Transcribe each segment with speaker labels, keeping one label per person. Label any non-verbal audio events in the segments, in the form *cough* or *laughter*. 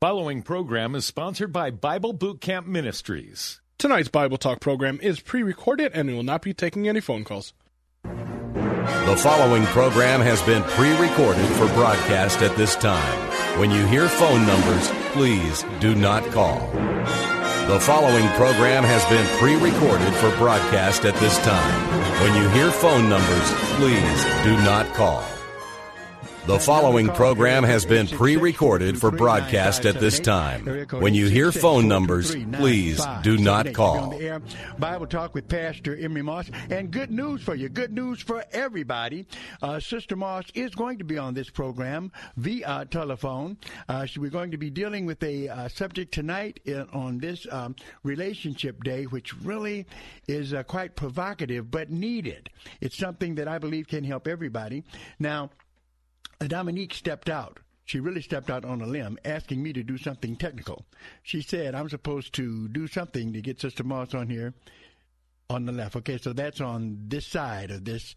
Speaker 1: Following program is sponsored by Bible Boot Camp Ministries.
Speaker 2: Tonight's Bible Talk program is pre recorded and we will not be taking any phone calls.
Speaker 3: The following program has been pre recorded for broadcast at this time. When you hear phone numbers, please do not call. The following program has been pre recorded for broadcast at this time. When you hear phone numbers, please do not call. The following program has been pre recorded for broadcast at this time. When you hear phone numbers, please do not call.
Speaker 4: Bible Talk with Pastor Emery Moss. And good news for you, good news for everybody. Uh, Sister Moss is going to be on this program via telephone. Uh, so we're going to be dealing with a uh, subject tonight in, on this um, relationship day, which really is uh, quite provocative but needed. It's something that I believe can help everybody. Now, Dominique stepped out. She really stepped out on a limb, asking me to do something technical. She said I'm supposed to do something to get Sister Moss on here on the left. Okay, so that's on this side of this.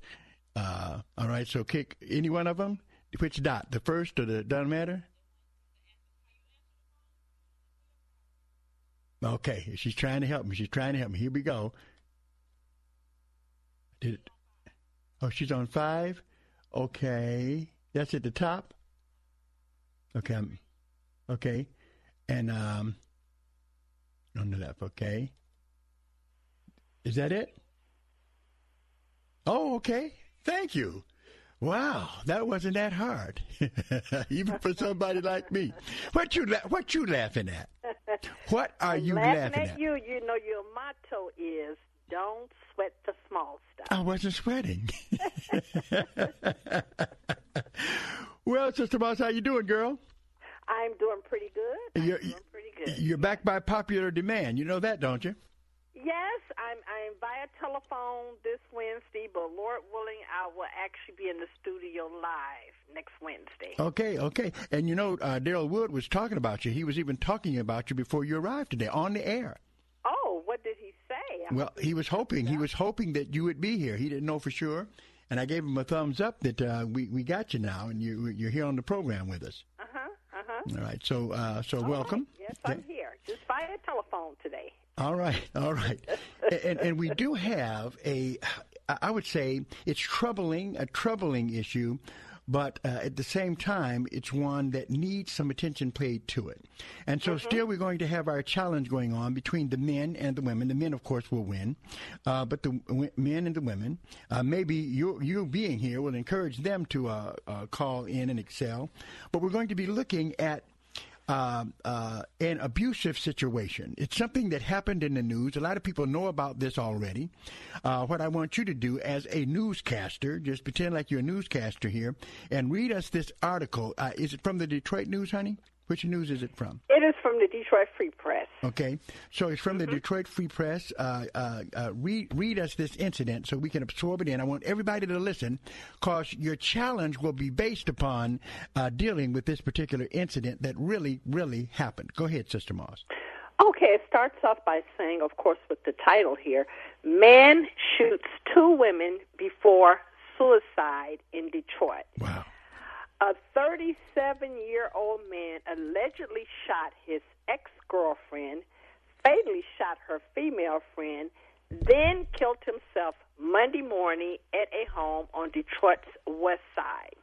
Speaker 4: Uh, all right, so kick any one of them. Which dot? The first or the doesn't matter. Okay, she's trying to help me. She's trying to help me. Here we go. Did it? Oh, she's on five. Okay. That's at the top. Okay. I'm, okay. And um on the left, okay. Is that it? Oh, okay. Thank you. Wow, that wasn't that hard, *laughs* even for somebody like me. What you la- what you laughing at? What are you
Speaker 5: laughing,
Speaker 4: laughing
Speaker 5: at?
Speaker 4: at?
Speaker 5: You, you know, your motto is "Don't sweat the small stuff."
Speaker 4: I wasn't sweating. *laughs* well, Sister Moss, how you doing, girl?
Speaker 5: I'm doing pretty good. I'm
Speaker 4: You're,
Speaker 5: doing pretty good.
Speaker 4: you're back by popular demand. You know that, don't you?
Speaker 5: Yes, I'm I'm via telephone this Wednesday, but Lord willing, I will actually be in the studio live next Wednesday.
Speaker 4: Okay, okay. And you know, uh, Daryl Wood was talking about you. He was even talking about you before you arrived today on the air.
Speaker 5: Oh, what did he say? I'm
Speaker 4: Well, he was hoping. He was hoping that you would be here. He didn't know for sure, and I gave him a thumbs up that uh, we we got you now, and you you're here on the program with us.
Speaker 5: Uh huh. Uh huh.
Speaker 4: All right. So uh, so welcome.
Speaker 5: Yes, I'm here. Just via telephone today.
Speaker 4: All right, *laughs* all right, and and we do have a, I would say it's troubling, a troubling issue, but uh, at the same time, it's one that needs some attention paid to it. And so, still, we're going to have our challenge going on between the men and the women. The men, of course, will win, uh, but the w- men and the women, uh, maybe you you being here will encourage them to uh, uh, call in and excel. But we're going to be looking at uh, uh, an abusive situation. It's something that happened in the news. A lot of people know about this already. Uh, what I want you to do as a newscaster, just pretend like you're a newscaster here, and read us this article. Uh, is it from the Detroit News, honey? Which news is it from?
Speaker 5: It is from the Detroit Free Press.
Speaker 4: Okay, so it's from the Detroit Free Press. Uh, uh, uh, read read us this incident so we can absorb it in. I want everybody to listen, cause your challenge will be based upon uh, dealing with this particular incident that really, really happened. Go ahead, Sister Moss.
Speaker 5: Okay, it starts off by saying, of course, with the title here Man shoots two women before suicide in Detroit.
Speaker 4: Wow.
Speaker 5: A 37 year old man allegedly shot his ex girlfriend, fatally shot her female friend, then killed himself Monday morning at a home on Detroit's west side.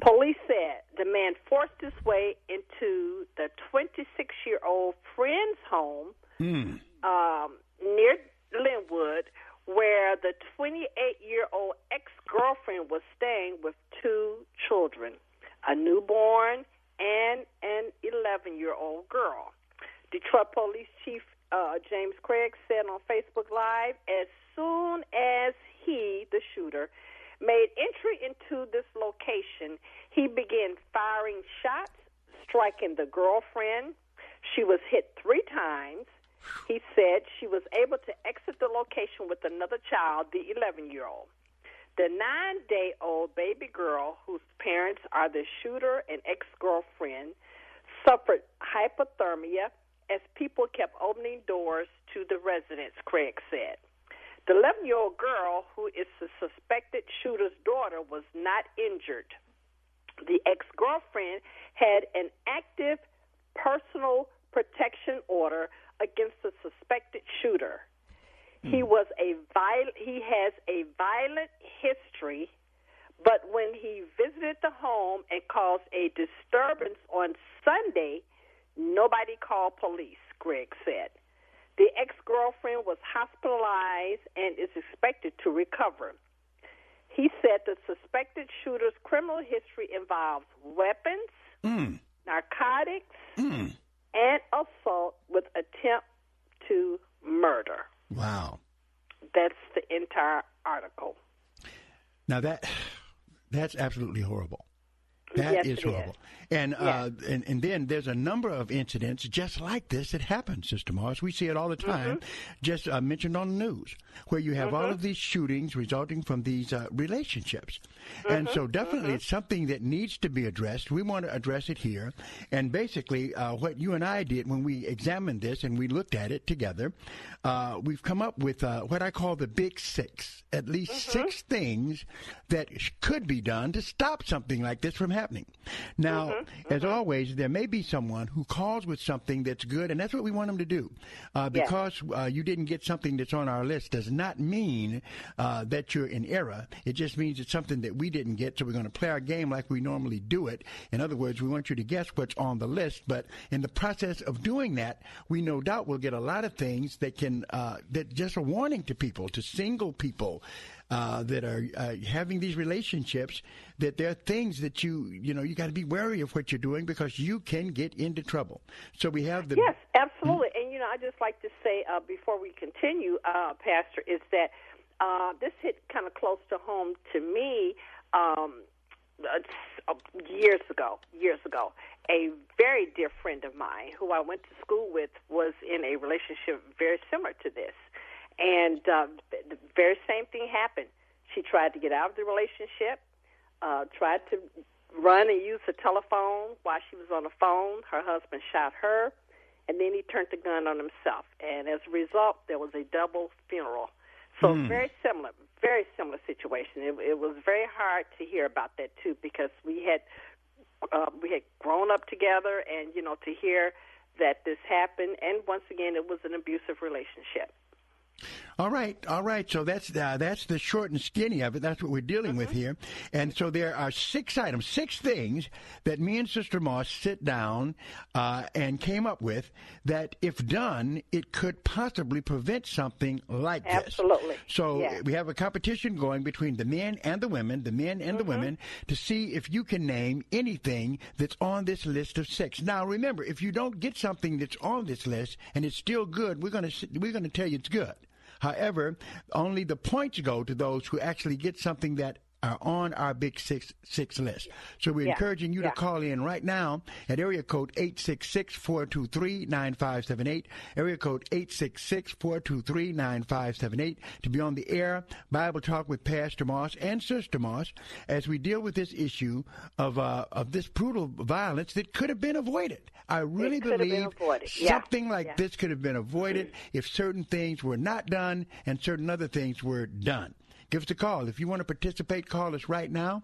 Speaker 5: Police said the man forced his way into the 26 year old friend's home
Speaker 4: Hmm.
Speaker 5: um, near Linwood, where the 28 year old ex girlfriend was staying with two children a newborn and an 11 year old girl. Detroit Police Chief uh, James Craig said on Facebook Live as soon as he, the shooter, made entry into this location, he began firing shots, striking the girlfriend. She was hit three times. He said she was able to exit the location with another child, the 11 year old. The nine day old baby girl, whose parents are the shooter and ex girlfriend, suffered hypothermia as people kept opening doors to the residence, Craig said. The 11 year old girl, who is the suspected shooter's daughter, was not injured. The ex girlfriend had an active personal protection order against the suspected shooter. He was a viol- he has a violent history, but when he visited the home and caused a disturbance on Sunday, nobody called police, Craig said. The ex girlfriend was hospitalized and is expected to recover. He said the suspected shooter's criminal history involves weapons,
Speaker 4: Mm.
Speaker 5: narcotics,
Speaker 4: Mm.
Speaker 5: And assault with attempt to murder.
Speaker 4: Wow.
Speaker 5: That's the entire article.
Speaker 4: Now that *sighs* that's absolutely horrible. That
Speaker 5: Yes,
Speaker 4: is horrible.
Speaker 5: is.
Speaker 4: And, uh, and and then there's a number of incidents just like this that happen, Sister Morris. We see it all the time,
Speaker 5: Mm-hmm.
Speaker 4: just uh, mentioned on the news, where you have all of these shootings resulting from these uh, relationships. And so *laughs* definitely it's something that needs to be addressed. We want to address it here. And basically, uh, what you and I did when we examined this and we looked at it together, uh, we've come up with uh, what I call the big six, at least
Speaker 5: Mm-hmm.
Speaker 4: six things that could be done to stop something like this from happening. Now,
Speaker 5: Mm-hmm.
Speaker 4: as always, there may be someone who calls with something that's good, and that's what we want them to do. Uh,
Speaker 5: Yes.
Speaker 4: because uh, you didn't get something that's on our list does not mean uh, that you're in error. It just means it's something that we didn't get, so we're going to play our game like we normally do it. In other words, we want you to guess what's on the list, but in the process of doing that, we no doubt will get a lot of things that can uh, that just a warning to people, to single people uh, that are uh, having these relationships that there are things that you you know you got to be wary of what you're doing because you can get into trouble. So we have the
Speaker 5: Yes, absolutely. And you know, I just like to say uh, before we continue, uh, Pastor, is that uh, this hit kind of close to home to me. Um, uh, years ago, years ago, a very dear friend of mine who I went to school with was in a relationship very similar to this, and uh, the very same thing happened. She tried to get out of the relationship, uh, tried to run and use the telephone while she was on the phone. Her husband shot her, and then he turned the gun on himself. And as a result, there was a double funeral. So very similar, very similar situation. It, it was very hard to hear about that too because we had uh, we had grown up together, and you know to hear that this happened, and once again, it was an abusive relationship.
Speaker 4: All right, all right. So that's uh, that's the short and skinny of it. That's what we're dealing with here. And so there are six items, six things that me and Sister Moss sit down uh, and came up with that, if done, it could possibly prevent something like this.
Speaker 5: Absolutely.
Speaker 4: So
Speaker 5: Yeah.
Speaker 4: we have a competition going between the men and the women, the men and the
Speaker 5: Mm-hmm.
Speaker 4: women, to see if you can name anything that's on this list of six. Now, remember, if you don't get something that's on this list and it's still good, we're to we're going to tell you it's good. However, only the points go to those who actually get something that are on our big six six list. So we're
Speaker 5: Yeah.
Speaker 4: encouraging you
Speaker 5: Yeah.
Speaker 4: to call in right now at area code 866-423-9578, area code 866-423-9578 to be on the air Bible Talk with Pastor Moss and Sister Moss as we deal with this issue of uh, of this brutal violence that could have been avoided. I really
Speaker 5: could have been
Speaker 4: believe
Speaker 5: avoided. Yeah.
Speaker 4: something like this could have been avoided if certain things were not done and certain other things were done. Give us a call. If you want to participate, call us right now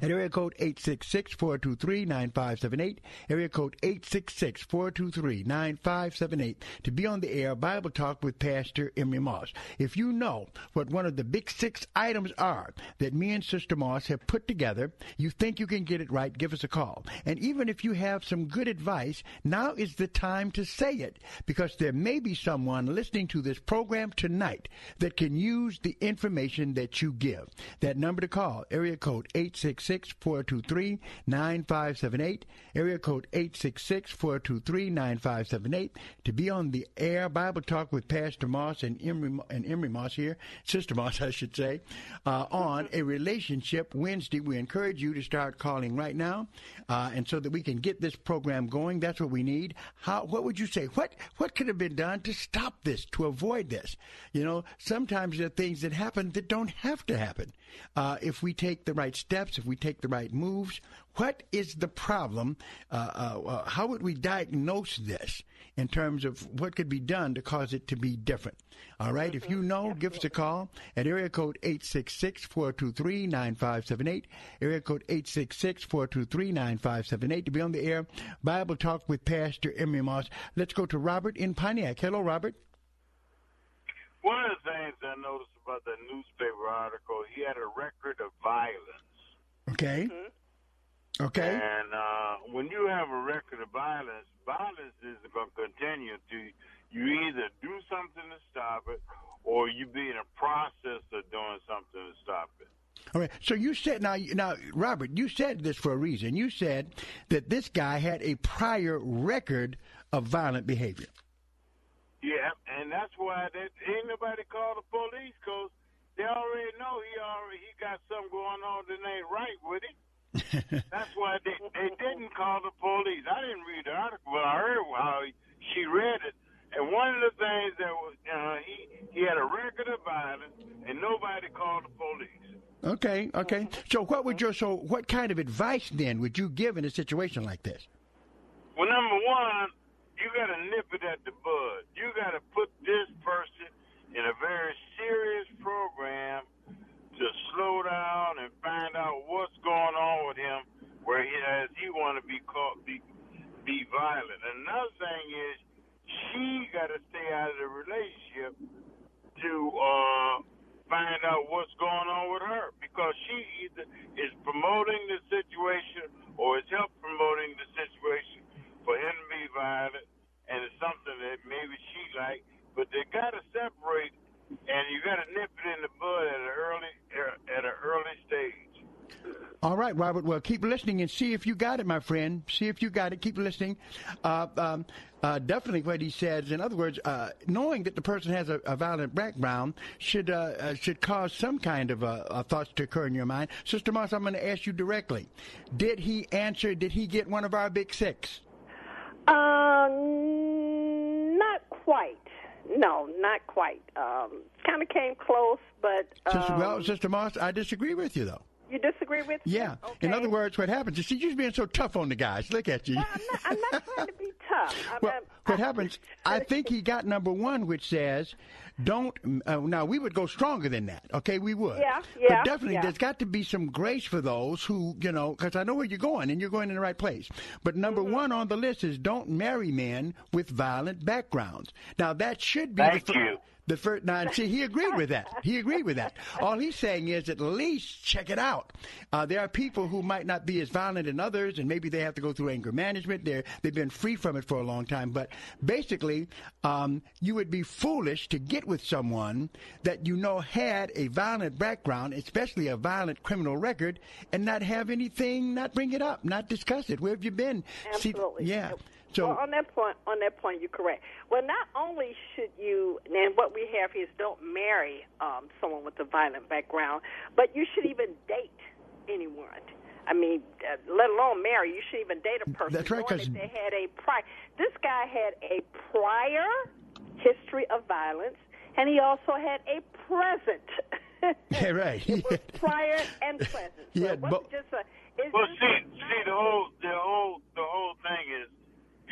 Speaker 4: at area code 866-423-9578, area code 866-423-9578 to be on the air Bible Talk with Pastor Emery Moss. If you know what one of the big six items are that me and Sister Moss have put together, you think you can get it right, give us a call. And even if you have some good advice, now is the time to say it because there may be someone listening to this program tonight that can use the information that you give. That number to call, area code 866-423-9578, area code 866-423-9578 to be on the air Bible Talk with Pastor Moss and Emery, and Emery Moss here, Sister Moss, *laughs* I should say, uh, on a relationship Wednesday. We encourage you to start calling right now, uh, and so that we can get this program going. That's what we need. How? What would you say? What What could have been done to stop this, to avoid this? You know, sometimes there are things that happen that don't have to happen. Uh, if we take the right steps, if we take the right moves, what is the problem? Uh, uh, uh, how would we diagnose this in terms of what could be done to cause it to be different? All right, if you know, give us a call at area code 866-423-9578, area code 866-423-9578 to be on the air. Bible Talk with Pastor Emery Moss. Let's go to Robert in Pontiac. Hello, Robert.
Speaker 6: One of the things I noticed about the newspaper article, he had a record of violence.
Speaker 4: Okay. Okay.
Speaker 6: And uh, when you have a record of violence, violence is going to continue to you either do something to stop it or you be in a process of doing something to stop it.
Speaker 4: All right. So you said now, now, Robert, you said this for a reason. You said that this guy had a prior record of violent behavior.
Speaker 6: Yeah, and that's why that ain't nobody called the police because they already know he already he got something going on that ain't right with him. *laughs* that's why they they didn't call the police. I didn't read the article, but I heard how he, she read it. And one of the things that was uh, he he had a record of violence, and nobody called the police.
Speaker 4: Okay, okay. So what would your so what kind of advice then would you give in a situation like this?
Speaker 6: Well, number one, you got to nip it at the bud. You got to put this person in a very serious program to slow down and find out what's going on with him, where he has he want to be caught be be violent. Another thing is she got to stay out of the relationship to uh, find out what's going on with her because she either is promoting the situation or is help promoting the situation for him to be violent, and it's something that maybe she like. But they got to separate, and you got to nip it in the bud at an early at an early stage.
Speaker 4: All right, Robert. Well, keep listening and see if you got it, my friend. See if you got it. Keep listening. Uh, um, uh, definitely, what he says. In other words, uh, knowing that the person has a, a violent background should uh, uh, should cause some kind of uh, thoughts to occur in your mind. Sister Moss, I'm going to ask you directly: Did he answer? Did he get one of our big six?
Speaker 5: Um, not quite. No, not quite. Um, kind of came close, but um,
Speaker 4: Sister, well, Sister Moss, I disagree with you though.
Speaker 5: You disagree with me?
Speaker 4: Yeah.
Speaker 5: Okay.
Speaker 4: In other words, what happens is you're being so tough on the guys. Look at you.
Speaker 5: Well, I'm, not, I'm not trying to be tough. *laughs* I'm,
Speaker 4: well,
Speaker 5: I'm,
Speaker 4: what happens? *laughs* I think he got number one, which says, "Don't." Uh, now we would go stronger than that. Okay, we would.
Speaker 5: Yeah, yeah.
Speaker 4: But definitely,
Speaker 5: yeah.
Speaker 4: there's got to be some grace for those who, you know, because I know where you're going and you're going in the right place. But number
Speaker 5: Mm-hmm.
Speaker 4: one on the list is don't marry men with violent backgrounds. Now that should be
Speaker 6: Thank
Speaker 4: the
Speaker 6: you.
Speaker 4: The first, now, see, he agreed with that. He agreed with that. All he's saying is at least check it out. Uh, there are people who might not be as violent as others, and maybe they have to go through anger management. They're, they've been free from it for a long time. But basically, um, you would be foolish to get with someone that you know had a violent background, especially a violent criminal record, and not have anything, not bring it up, not discuss it. Where have you been? See-
Speaker 5: Absolutely.
Speaker 4: yeah. So,
Speaker 5: well, on that point, on that point, you're correct. Well, not only should you, and what we have here is don't marry um, someone with a violent background, but you should even date anyone. I mean, uh, let alone marry. You should even date a person.
Speaker 4: That's right,
Speaker 5: knowing
Speaker 4: 'cause-
Speaker 5: that they had a prior. This guy had a prior history of violence, and he also had a present. *laughs*
Speaker 4: yeah, right. *laughs*
Speaker 5: it was *laughs* prior and present. So
Speaker 4: Yeah,
Speaker 5: it wasn't
Speaker 4: but-
Speaker 5: just a. It's
Speaker 6: Well,
Speaker 5: just
Speaker 6: see, see, the whole, the whole, the whole thing is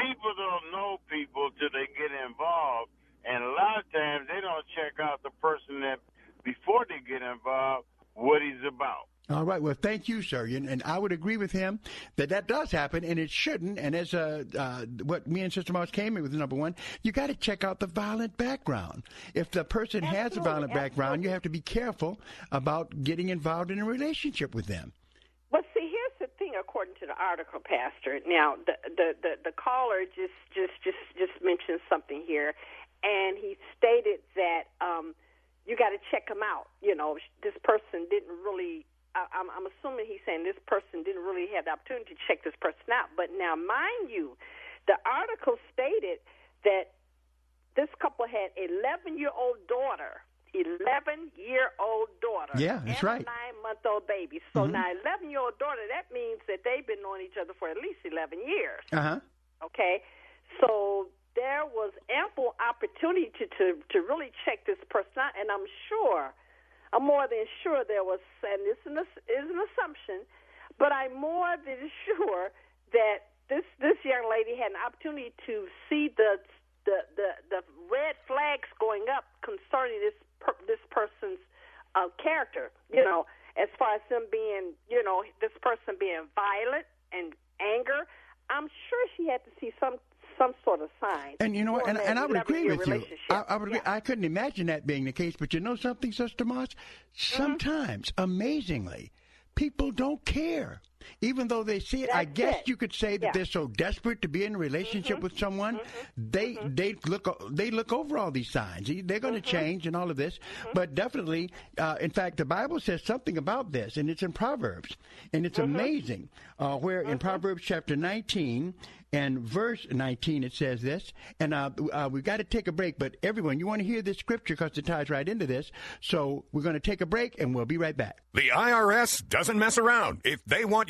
Speaker 6: people don't know people till they get involved, and a lot of times they don't check out the person that before they get involved what he's about.
Speaker 4: All right. Well, thank you, sir. And, and I would agree with him that that does happen, and it shouldn't. And as uh, uh, what me and Sister Moss came in with number one, you got to check out the violent background. If the person
Speaker 5: Absolutely,
Speaker 4: has a violent background, you have to be careful about getting involved in a relationship with them.
Speaker 5: Well, see, here's the thing. According to the article, Pastor. Now, the the the, the caller just just just just mentioned something here, and he stated that um, you got to check him out. You know, this person didn't really. I, I'm, I'm assuming he's saying this person didn't really have the opportunity to check this person out. But now, mind you, the article stated that this couple had 11 year old daughter. 11 year old daughter.
Speaker 4: Yeah, that's
Speaker 5: and
Speaker 4: right.
Speaker 5: Nine month old baby. So
Speaker 4: Mhm.
Speaker 5: now, 11 year old daughter, that means that they've been knowing each other for at least 11 years.
Speaker 4: Uh huh.
Speaker 5: Okay? So there was ample opportunity to, to, to really check this person out, and I'm sure, I'm more than sure there was, and this is an, is an assumption, but I'm more than *laughs* sure that this this young lady had an opportunity to see the the the, the red flags going up concerning this per, this person's uh, character. You know, as far as them being, you know, this person being violent and anger. I'm sure she had to see some some sort of sign.
Speaker 4: And you know what? And, and I would agree with you. I, I would. Agree. I couldn't imagine that being the case. But you know something, Sister Moss?
Speaker 5: Mm-hmm.
Speaker 4: Sometimes, amazingly, people don't care. Even though they see it, I guess
Speaker 5: it.
Speaker 4: you could say that
Speaker 5: Yeah.
Speaker 4: they're so desperate to be in a relationship
Speaker 5: Mm-hmm.
Speaker 4: with someone, they they look they look over all these signs. They're going to
Speaker 5: Mm-hmm.
Speaker 4: change and all of this, but definitely, uh, in fact, the Bible says something about this, and it's in Proverbs, and it's
Speaker 5: Mm-hmm.
Speaker 4: amazing. Uh, where in Proverbs chapter 19 and verse 19 it says this, and uh, uh, we've got to take a break. But everyone, you want to hear this scripture because it ties right into this. So we're going to take a break, and we'll be right back.
Speaker 7: The IRS doesn't mess around. If they want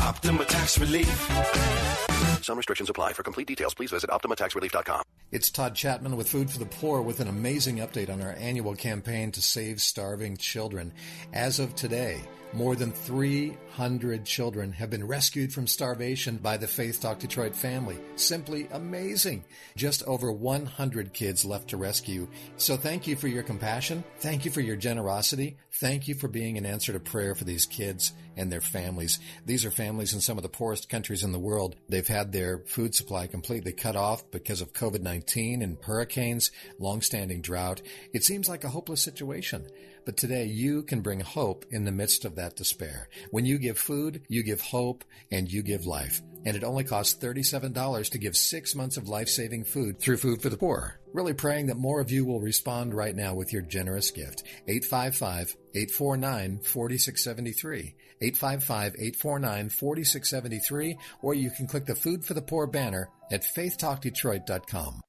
Speaker 8: Optima Tax Relief.
Speaker 9: Some restrictions apply. For complete details, please visit OptimaTaxRelief.com.
Speaker 10: It's Todd Chapman with Food for the Poor with an amazing update on our annual campaign to save starving children. As of today, more than 300 children have been rescued from starvation by the Faith Talk Detroit family. Simply amazing. Just over 100 kids left to rescue. So thank you for your compassion. Thank you for your generosity. Thank you for being an answer to prayer for these kids and their families. These are families in some of the poorest countries in the world. They've had their food supply completely cut off because of COVID-19 and hurricanes, long-standing drought. It seems like a hopeless situation. But today you can bring hope in the midst of that despair. When you give food, you give hope and you give life. And it only costs $37 to give six months of life-saving food through Food for the Poor. Really praying that more of you will respond right now with your generous gift. 855-849-4673. 855-849-4673. Or you can click the Food for the Poor banner at faithtalkdetroit.com.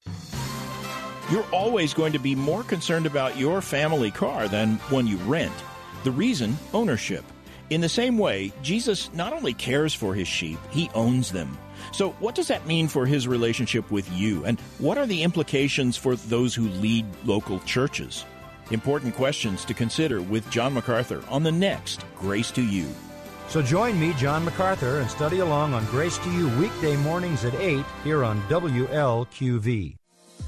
Speaker 11: You're always going to be more concerned about your family car than one you rent. The reason, ownership. In the same way, Jesus not only cares for his sheep, he owns them. So, what does that mean for his relationship with you? And what are the implications for those who lead local churches? Important questions to consider with John MacArthur on the next Grace to You.
Speaker 12: So join me, John MacArthur, and study along on Grace to You weekday mornings at 8 here on WLQV.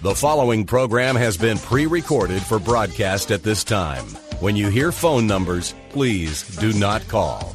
Speaker 3: The following program has been pre recorded for broadcast at this time. When you hear phone numbers, please do not call.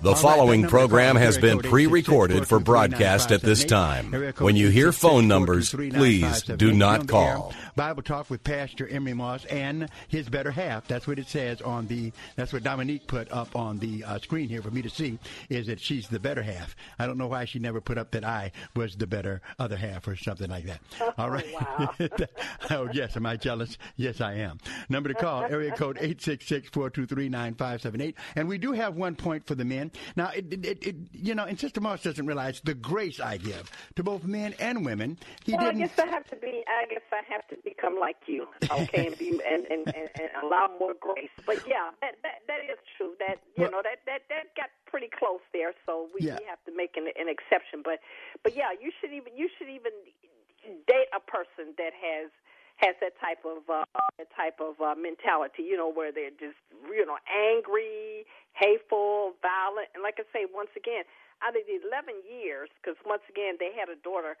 Speaker 3: The following program has been pre recorded for broadcast at this time. When you hear phone numbers, please do not call.
Speaker 4: Bible Talk with Pastor Emery Moss and his better half. That's what it says on the. That's what Dominique put up on the uh, screen here for me to see. Is that she's the better half? I don't know why she never put up that I was the better other half or something like that. *laughs* All right.
Speaker 5: wow. *laughs*
Speaker 4: oh yes, am I jealous? Yes, I am. Number to call *laughs* area code eight six six four two three nine five seven eight. And we do have one point for the men. Now, it, it, it, it you know, and Sister Moss doesn't realize the grace I give to both men and women. He
Speaker 5: well,
Speaker 4: didn't.
Speaker 5: I guess I have to be. I guess I have to become like you, *laughs* okay, and be and, and, and, and allow more grace. But yeah, that that, that is true. That you
Speaker 4: Well-
Speaker 5: know that that that got pretty close there. So we,
Speaker 4: Yeah.
Speaker 5: we have to make an, an exception. But but yeah, you should even you should even date a person that has has that type of uh, that type of uh, mentality. You know, where they're just you know angry, hateful, violent, and like I say, once again, out of the 11 years, because once again they had a daughter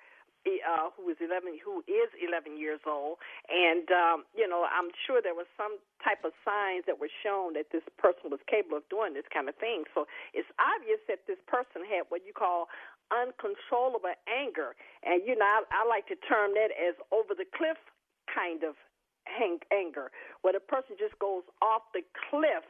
Speaker 5: uh, who is 11, who is 11 years old, and um, you know, I'm sure there was some type of signs that were shown that this person was capable of doing this kind of thing. So it's obvious that this person had what you call uncontrollable anger, and you know, I, I like to term that as over the cliff kind of hang- anger, where the person just goes off the cliff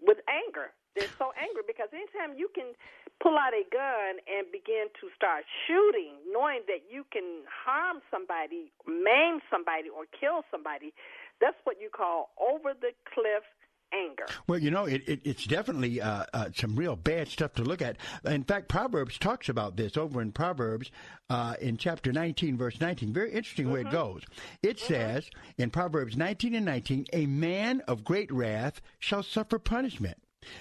Speaker 5: with anger. They're so angry because anytime you can pull out a gun and begin to start shooting, knowing that you can harm somebody, maim somebody, or kill somebody, that's what you call over the cliff anger.
Speaker 4: Well, you know, it, it, it's definitely uh, uh, some real bad stuff to look at. In fact, Proverbs talks about this over in Proverbs uh, in chapter 19, verse 19. Very interesting where it goes. It says in Proverbs 19 and 19, a man of great wrath shall suffer punishment.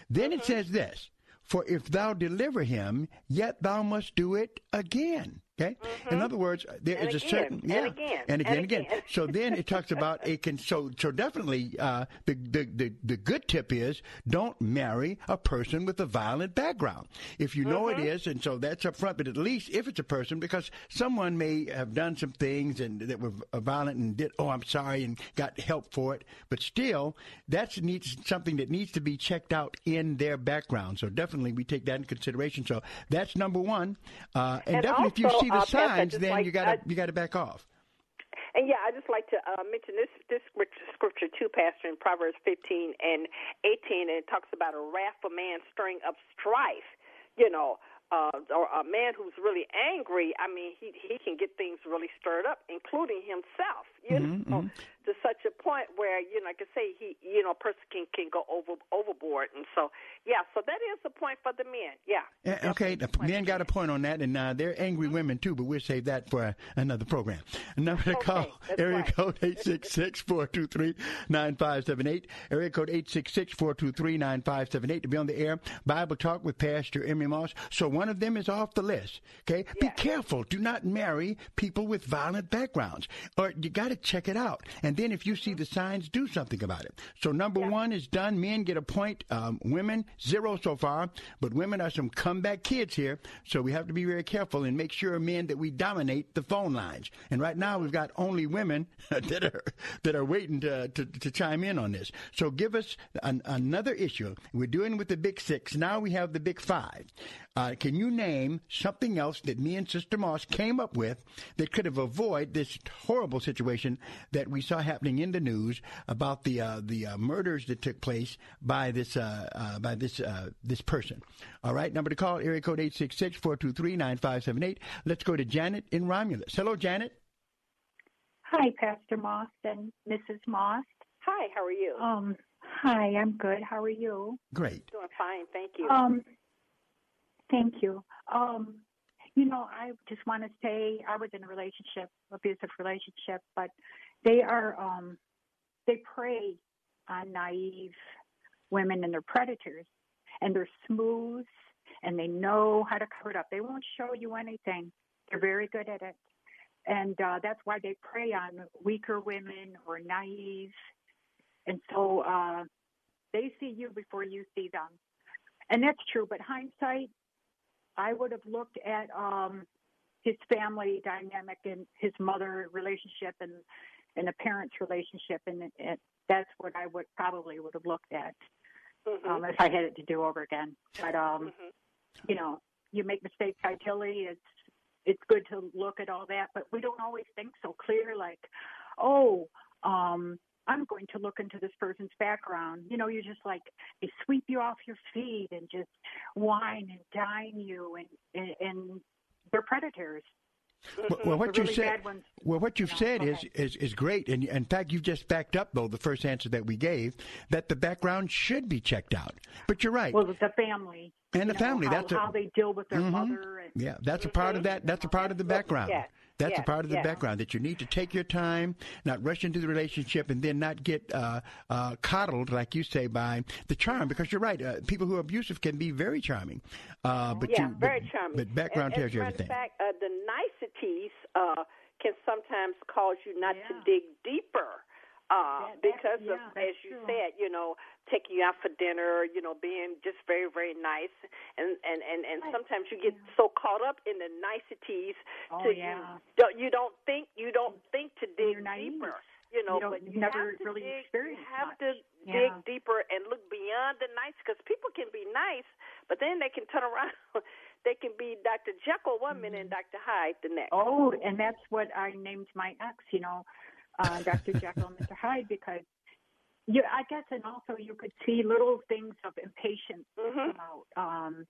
Speaker 4: Then it mm-hmm. says this. For if thou deliver him, yet thou must do it again. Okay. In other words, there
Speaker 5: And
Speaker 4: is a
Speaker 5: again,
Speaker 4: certain
Speaker 5: and
Speaker 4: yeah,
Speaker 5: again,
Speaker 4: and again,
Speaker 5: and
Speaker 4: again.
Speaker 5: again.
Speaker 4: So then it talks about it can. So so definitely, uh, the, the the the good tip is don't marry a person with a violent background. If you know it is, and so that's up front. But at least if it's a person, because someone may have done some things and that were violent and did, oh, I'm sorry, and got help for it. But still, that's needs something that needs to be checked out in their background. So definitely, we take that in consideration. So that's number one. Uh, and,
Speaker 5: And
Speaker 4: definitely, if you
Speaker 5: also,
Speaker 4: see the
Speaker 5: uh,
Speaker 4: signs, then
Speaker 5: like-
Speaker 4: you got to you got to back off.
Speaker 5: And yeah, I just like to uh, mention this this scripture, scripture too, Pastor, in Proverbs 15 and 18, and it talks about a wrathful man stirring up strife. You know, uh, or a man who's really angry. I mean, he he can get things really stirred up, including himself. You
Speaker 4: Mm-hmm,
Speaker 5: know, to such a point where you know, like I say, he you know, a person can can go over overboard, and so yeah, so that is the point for the men. Yeah.
Speaker 4: Yeah, okay, the men got a point on that, and uh, they're angry
Speaker 5: Mm-hmm.
Speaker 4: women too, but we'll save that for another program. Number to call, area
Speaker 5: right.
Speaker 4: code 866-423-9578, area code 866-423-9578 to be on the air. Bible Talk with Pastor Emery Moss. So one of them is off the list, okay? Be careful. Do not marry people with violent backgrounds, or you got to check it out. And then if you see the signs, do something about it. So number one is done. Men get a point. Um, women, zero so far. But women are some comeback kids here. So we have to be very careful and make sure, men, that we dominate the phone lines. And right now we've got only women *laughs* that are that are waiting to, to, to chime in on this. So give us an, another issue. We're doing with the big six. Now we have the big five. Uh, can you name something else that me and Sister Moss came up with that could have avoided this horrible situation that we saw happening in the news about the uh, the uh, murders that took place by this uh, uh, by this uh, this person? All right, number to call area code 866-423-9578. Let's go to Janet in Romulus. Hello, Janet.
Speaker 13: Hi, Pastor Moss and Mrs. Moss.
Speaker 5: Hi, how are you?
Speaker 13: Um, hi, I'm good. How are you?
Speaker 4: Great.
Speaker 5: Doing fine, thank you.
Speaker 13: Um, thank you. Um, you know, I just want to say I was in a relationship, abusive relationship, but they are um, they prey on naive women and they're predators, and they're smooth and they know how to cover it up. They won't show you anything. They're very good at it, and uh, that's why they prey on weaker women or naive, and so uh, they see you before you see them, and that's true. But hindsight, I would have looked at um, his family dynamic and his mother relationship and and the parents relationship and, and that's what I would probably would have looked at
Speaker 5: Mm-hmm.
Speaker 13: um, if I had it to do over again. But um,
Speaker 5: Mhm.
Speaker 13: you know, you make mistakes, ideally, it's it's good to look at all that, but we don't always think so clear. Like, oh, um, I'm going to look into this person's background. You know, you just like they sweep you off your feet and just wine and dine you, and and, and they're predators.
Speaker 4: Well, well, what
Speaker 13: The
Speaker 4: you
Speaker 13: really
Speaker 4: said, well, what you've said is, is is great, and in fact, you've just backed up though the first answer that we gave that the background should be checked out. But you're right,
Speaker 13: Well, the family
Speaker 4: and the
Speaker 13: know,
Speaker 4: family.
Speaker 13: how,
Speaker 4: that's a,
Speaker 13: how they deal with their
Speaker 4: Mhm.
Speaker 13: mother. And,
Speaker 4: Yeah, that's a part of that. That's a part of the background.
Speaker 13: Yes,
Speaker 4: That's a part of the
Speaker 13: yes.
Speaker 4: background that you need to take your time, not rush into the relationship, and then not get uh, uh, coddled, like you say, by the charm. Because you're right, uh, people who are abusive can be very charming, uh, but
Speaker 5: yeah,
Speaker 4: you,
Speaker 5: very
Speaker 4: but,
Speaker 5: charming.
Speaker 4: But background
Speaker 5: and,
Speaker 4: tells you
Speaker 5: as a
Speaker 4: everything.
Speaker 5: In fact, uh, the niceties uh, can sometimes cause you not to dig deeper. Uh, because of, as you said, you know, taking you out for dinner, you know, being just very, very nice, and and and and sometimes you get so caught up in the niceties
Speaker 13: Oh,
Speaker 5: to
Speaker 13: yeah.
Speaker 5: you don't you don't think you don't think to dig deeper, you know,
Speaker 13: You
Speaker 5: but
Speaker 13: you never
Speaker 5: have to
Speaker 13: really
Speaker 5: dig, you have
Speaker 13: much.
Speaker 5: to
Speaker 13: Yeah.
Speaker 5: dig deeper and look beyond the nice because people can be nice, but then they can turn around. *laughs* they can be Dr. Jekyll one minute and Dr. Hyde the next.
Speaker 13: Oh, and that's what I named my ex, you know, uh, Dr. Jekyll and Mr. Hyde, because you, I guess, and also you could see little things of impatience
Speaker 5: Mm-hmm.
Speaker 13: come out. Um,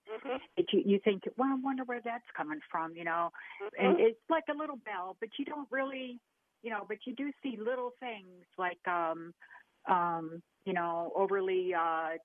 Speaker 13: that you, you think, well, I wonder where that's coming from, you know, and
Speaker 5: Mhm.
Speaker 13: it's like a little bell, but you don't really, you know, but you do see little things like, um, um, you know, overly uh,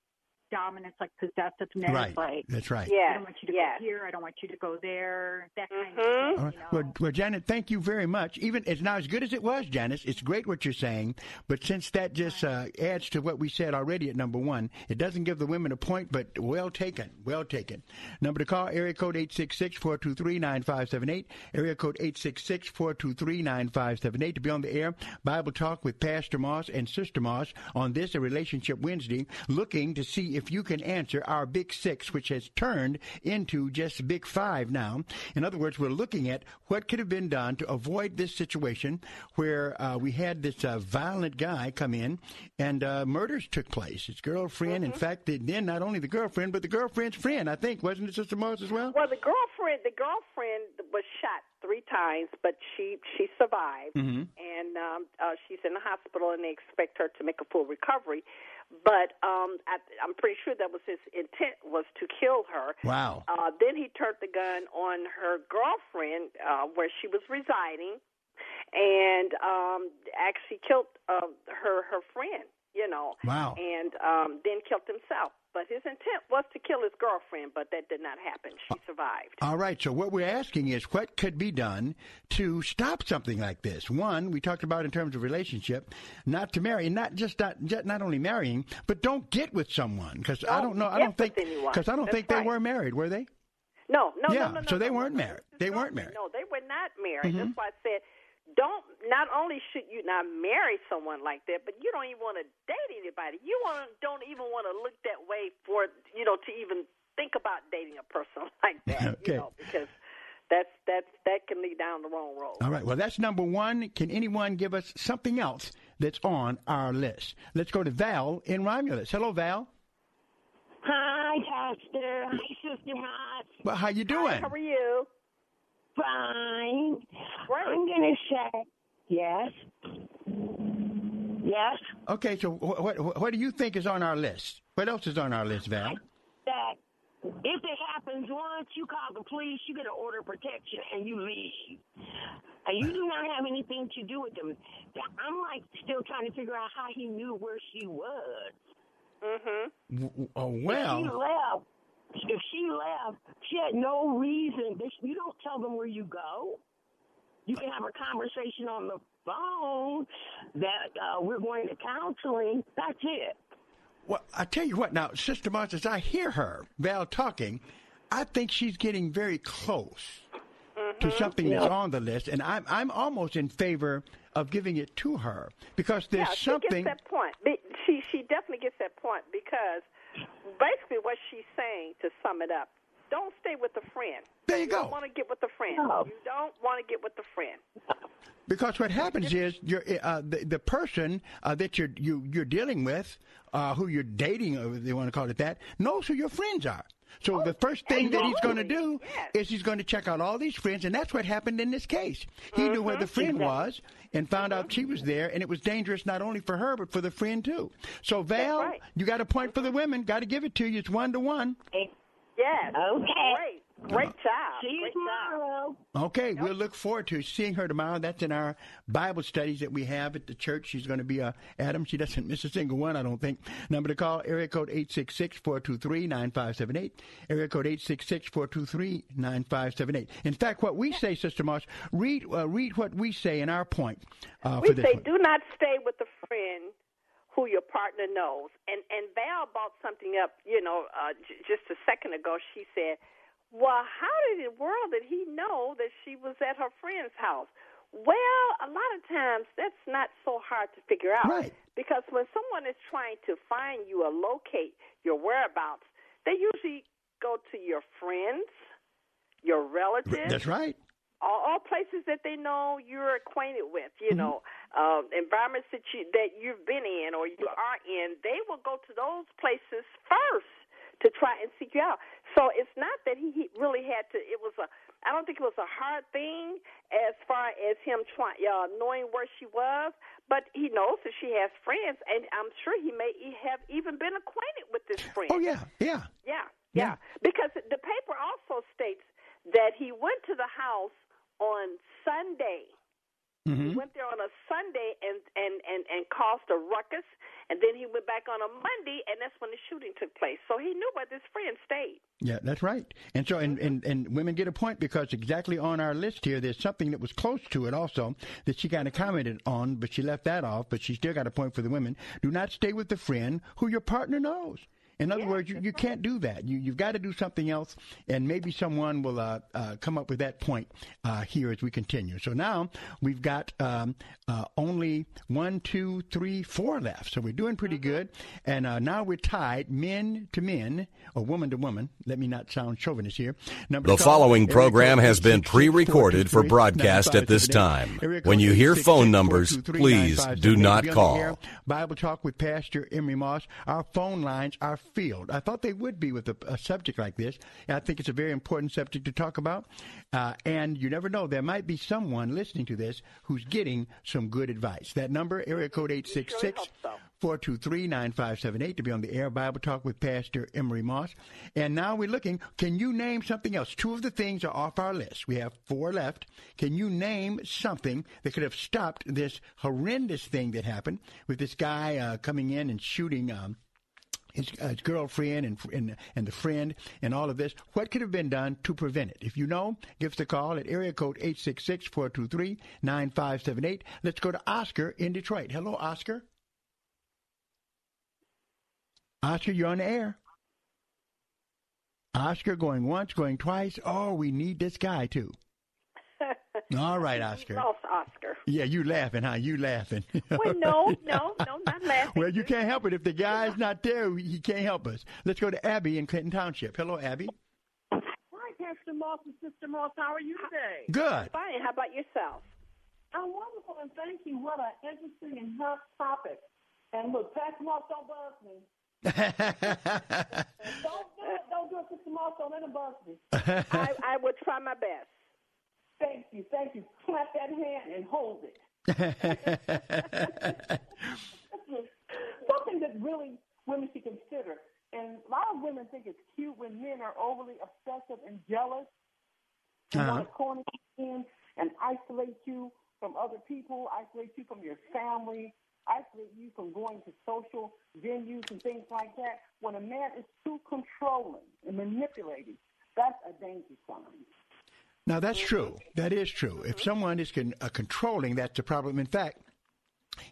Speaker 13: dominance, like possessiveness,
Speaker 4: Right.
Speaker 13: like
Speaker 4: That's right. Yeah.
Speaker 13: I don't want you to go here, I don't want you to go there, that kind of thing.
Speaker 4: All right. Well, well, Janet, thank you very much. Even it's not as good as it was, Janice. It's great what you're saying, but since that just uh, adds to what we said already at number one, it doesn't give the women a point, but well taken, well taken. Number to call area code eight six six four two three nine five seven eight. Area code eight six six four two three nine five seven eight to be on the air. Bible talk with Pastor Moss and Sister Moss on this a relationship Wednesday, looking to see if you can answer our big six, which has turned into just big five now. In other words, we're looking at what could have been done to avoid this situation where uh, we had this uh, violent guy come in and uh, murders took place. His girlfriend, in fact, the- then not only the girlfriend, but the girlfriend's friend, I think, wasn't it, Sister Moss, as well?
Speaker 5: Well, the girlfriend, the girlfriend was shot three times, but she she survived,
Speaker 4: Mhm.
Speaker 5: and um, uh, she's in the hospital, and they expect her to make a full recovery. But um, I, I'm pretty sure that was his intent was to kill her.
Speaker 4: Wow.
Speaker 5: Uh, then he turned the gun on her girlfriend, uh, where she was residing, and um, actually killed uh, her her friend. You know.
Speaker 4: Wow.
Speaker 5: And um, then killed himself. But his intent was to kill his girlfriend, but that did not happen. She survived.
Speaker 4: All right. So what we're asking is what could be done to stop something like this? One, we talked about in terms of relationship, not to marry, not just not just not only marrying, but don't get with someone because I don't know. I don't think because I don't
Speaker 5: That's
Speaker 4: think they
Speaker 5: right.
Speaker 4: were married, were they?
Speaker 5: No, no,
Speaker 4: yeah.
Speaker 5: no, no, no.
Speaker 4: so they
Speaker 5: no,
Speaker 4: weren't
Speaker 5: no,
Speaker 4: married. They weren't married.
Speaker 5: No, they were not married.
Speaker 4: Mhm.
Speaker 5: That's why I said, don't. Not only should you not marry someone like that, but you don't even want to date anybody. You want don't even want to look that way for you know to even think about dating a person *laughs* like that.
Speaker 4: Okay.
Speaker 5: You know, because that's that's that can lead down the wrong road.
Speaker 4: All right. Well, that's number one. Can anyone give us something else that's on our list? Let's go to Val in Romulus. Hello, Val.
Speaker 14: Hi, Pastor. Hi, Sister Hot.
Speaker 4: Well, how you doing?
Speaker 5: How are you?
Speaker 14: Fine.
Speaker 5: Great.
Speaker 14: I'm going to say yes. Yes.
Speaker 4: Okay. So wh- what what do you think is on our list? What else is on our list, Val?
Speaker 14: That if it happens once, you call the police, you get an order of protection, and you leave. And you do not have anything to do with them. I'm like still trying to figure out how he knew where she was.
Speaker 5: Mm-hmm.
Speaker 4: W- w- Oh
Speaker 14: If she left, if she left, she had no reason. You don't tell them where you go. You can have a conversation on the phone that uh, we're going to counseling. That's it.
Speaker 4: Well, I tell you what. Now, Sister Martha, as I hear her, Val talking, I think she's getting very close to something that's on the list, and I'm I'm almost in favor of giving it to her because there's
Speaker 5: yeah, she
Speaker 4: something.
Speaker 5: gets that point. Be- She definitely gets that point because basically what she's saying, to sum it up, don't stay with a friend.
Speaker 4: There you go.
Speaker 5: don't want to get with a friend.
Speaker 14: No.
Speaker 5: You don't want to get with a friend.
Speaker 4: Because what happens is you're, uh, the the person uh, that you're you, you're dealing with, uh, who you're dating, or they want to call it that, knows who your friends are. So the first thing that he's going to do is he's going to check out all these friends, and that's what happened in this case. He knew where the friend was and found out she was there, and it was dangerous not only for her but for the friend too. So Val, you got a point for the women. Got to give it to you. It's one to one.
Speaker 5: Yes.
Speaker 14: Okay.
Speaker 5: Great. Great job.
Speaker 14: See you
Speaker 5: Great
Speaker 14: tomorrow.
Speaker 4: Okay, we'll look forward to seeing her tomorrow. That's in our Bible studies that we have at the church. She's going to be uh, Adam. She doesn't miss a single one, I don't think. Number to call, area code 866-423-9578. Area code 866-423-9578. In fact, what we say, Sister Moss, read uh, read what we say in our point uh,
Speaker 5: we
Speaker 4: for this
Speaker 5: say
Speaker 4: one.
Speaker 5: do not stay with a friend who your partner knows. And and Val brought something up, you know, uh, j- just a second ago. She said, "Well, how did the world did he know that she was at her friend's house?" Well, a lot of times that's not so hard to figure out.
Speaker 4: Right.
Speaker 5: Because when someone is trying to find you or locate your whereabouts, they usually go to your friends, your relatives,
Speaker 4: That's right.
Speaker 5: All, all places that they know you're acquainted with, you
Speaker 4: Mm-hmm.
Speaker 5: know, uh, environments that you that you've been in or you are in, they will go to those places first to try and seek you out. So it's not that he, he really had to. It was a. I don't think it was a hard thing as far as him trying, uh, knowing where she was, but he knows that she has friends, and I'm sure he may have even been acquainted with this friend.
Speaker 4: Oh, yeah, yeah.
Speaker 5: Yeah, yeah. Because the paper also states that he went to the house on Sunday. He
Speaker 4: Mhm.
Speaker 5: went there on a Sunday and, and, and, and caused a ruckus, and then he went back on a Monday, and that's when the shooting took place. So he knew where this friend stayed.
Speaker 4: Yeah, that's right. And so, and, and, and women get a point because exactly on our list here, there's something that was close to it also that she kind of commented on, but she left that off, but she still got a point for the women. Do not stay with the friend who your partner knows. In other words, you, you can't do that. You, you've got to do something else, and maybe someone will uh, uh, come up with that point uh, here as we continue. So now we've got um, uh, only one, two, three, four left. So we're doing pretty good. And uh, now we're tied, men to men, or woman to woman. Let me not sound chauvinist here. Number
Speaker 3: The
Speaker 4: to call,
Speaker 3: following
Speaker 4: area
Speaker 3: program has been pre-recorded for broadcast at this time.
Speaker 4: Area
Speaker 3: When you hear phone numbers, please do not call.
Speaker 4: Bible Talk with Pastor Emery Moss. Our phone lines are filled. I thought they would be with a, a subject like this. I think it's a very important subject to talk about. Uh, and you never know, there might be someone listening to this who's getting some good advice. That number, area code 866 423 9578 to be on the air Bible Talk with Pastor Emery Moss. And now we're looking, can you name something else? Two of the things are off our list. We have four left. Can you name something that could have stopped this horrendous thing that happened with this guy uh, coming in and shooting? Um, his, uh, his girlfriend and, and and the friend and all of this. What could have been done to prevent it? If you know, give us a call at area code 866-423-9578. Let's go to Oscar in Detroit. Hello, Oscar. Oscar, you're on the air. Oscar going once, going twice. Oh, we need this guy too. All right, Oscar.
Speaker 5: Lost Oscar.
Speaker 4: Yeah, you laughing, huh? You laughing.
Speaker 5: Well, no, no, no, *laughs* not laughing.
Speaker 4: Well, you can't help it. If the guy's not there, he can't help us. Let's go to Abby in Clinton Township. Hello, Abby.
Speaker 15: Hi, Pastor Moss and Sister Moss. How are you today?
Speaker 4: Good.
Speaker 5: Fine. How about yourself?
Speaker 15: I'm wonderful, and thank you. What an interesting and hot topic. And look, Pastor Moss, don't buzz me. *laughs* don't do it. Don't do it, Sister Moss. Don't let him buzz me.
Speaker 5: I, I would try my best.
Speaker 15: Thank you. Thank you. Clap that hand and hold it. *laughs* *laughs* Something that really women should consider. And a lot of women think it's cute when men are overly obsessive and jealous and
Speaker 4: Uh-huh.
Speaker 15: want to corner you in and isolate you from other people, isolate you from your family, isolate you from going to social venues and things like that. When a man is too controlling and manipulating, that's a danger sign.
Speaker 4: Now that's true. That is true. If someone is con- uh, controlling, that's a problem. In fact,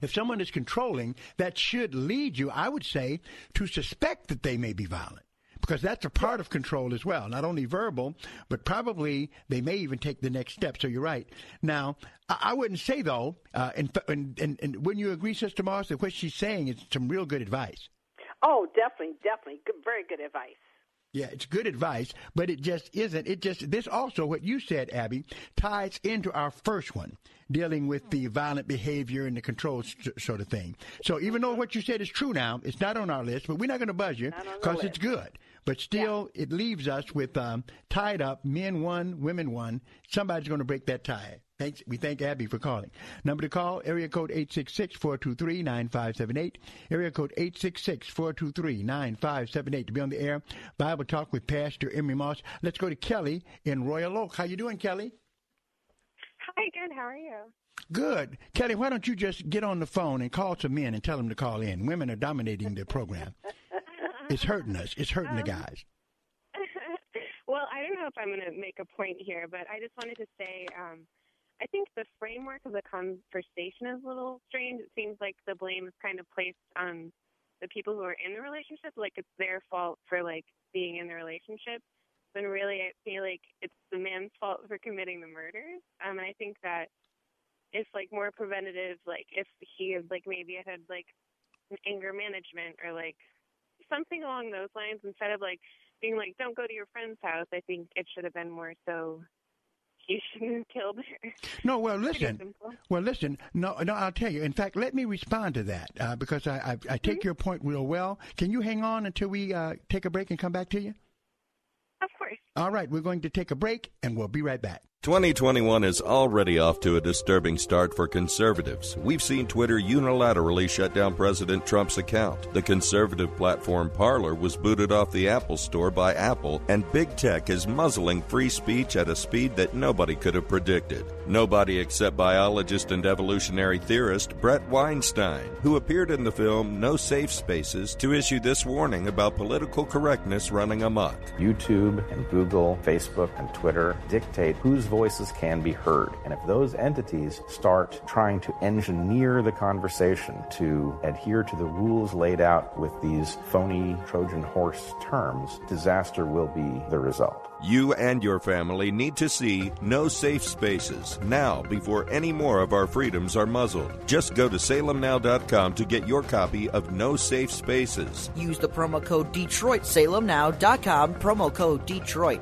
Speaker 4: if someone is controlling, that should lead you, I would say, to suspect that they may be violent. Because that's a part of control as well, not only verbal, but probably they may even take the next step. So you're right. Now, I, wouldn't say though, uh, and, and, and, and wouldn't you agree, Sister Moss, that what she's saying is some real good advice?
Speaker 5: Oh, definitely, definitely. Good, very good advice.
Speaker 4: Yeah, it's good advice, but it just isn't. It just this also what you said, Abby, ties into our first one, dealing with the violent behavior and the control sort of thing. So even though what you said is true now, it's not on our list, but we're not going to buzz you because it's good. But still, yeah. it leaves us with um, tied up men one, women one. Somebody's going to break that tie. Thanks. We thank Abby for calling. Number to call, area code 866-423-9578. Area code 866-423-9578 to be on the air. Bible Talk with Pastor Emery Moss. Let's go to Kelly in Royal Oak. How you doing, Kelly?
Speaker 16: Hi, good. How are you?
Speaker 4: Good. Kelly, why don't you just get on the phone and call some men and tell them to call in? Women are dominating the program. *laughs* it's hurting us. It's hurting um, the guys. *laughs*
Speaker 16: well, I don't know if I'm going to make a point here, but I just wanted to say um, – I think the framework of the conversation is a little strange. It seems like the blame is kind of placed on the people who are in the relationship, like it's their fault for like being in the relationship. When really, I feel like it's the man's fault for committing the murders. Um, and I think that it's like more preventative. Like if he had like maybe had like anger management or like something along those lines instead of like being like don't go to your friend's house. I think it should have been more so you shouldn't have killed her.
Speaker 4: No, well, listen. Well, listen. No, no, I'll tell you. In fact, let me respond to that uh, because I, I, I take mm-hmm. your point real well. Can you hang on until we uh, take a break and come back to you?
Speaker 16: Of course.
Speaker 4: All right, we're going to take a break and we'll be right back.
Speaker 17: 2021 is already off to a disturbing start for conservatives. We've seen Twitter unilaterally shut down President Trump's account. The conservative platform Parler was booted off the Apple Store by Apple, and big tech is muzzling free speech at a speed that nobody could have predicted. Nobody except biologist and evolutionary theorist Brett Weinstein, who appeared in the film No Safe Spaces to issue this warning about political correctness running amok.
Speaker 18: YouTube and Google, Facebook and Twitter dictate whose voices can be heard. And if those entities start trying to engineer the conversation to adhere to the rules laid out with these phony Trojan horse terms, disaster will be the result.
Speaker 17: You and your family need to see No Safe Spaces now before any more of our freedoms are muzzled. Just go to salemnow.com to get your copy of No Safe Spaces.
Speaker 19: Use the promo code Detroit, salemnow.com, promo code Detroit.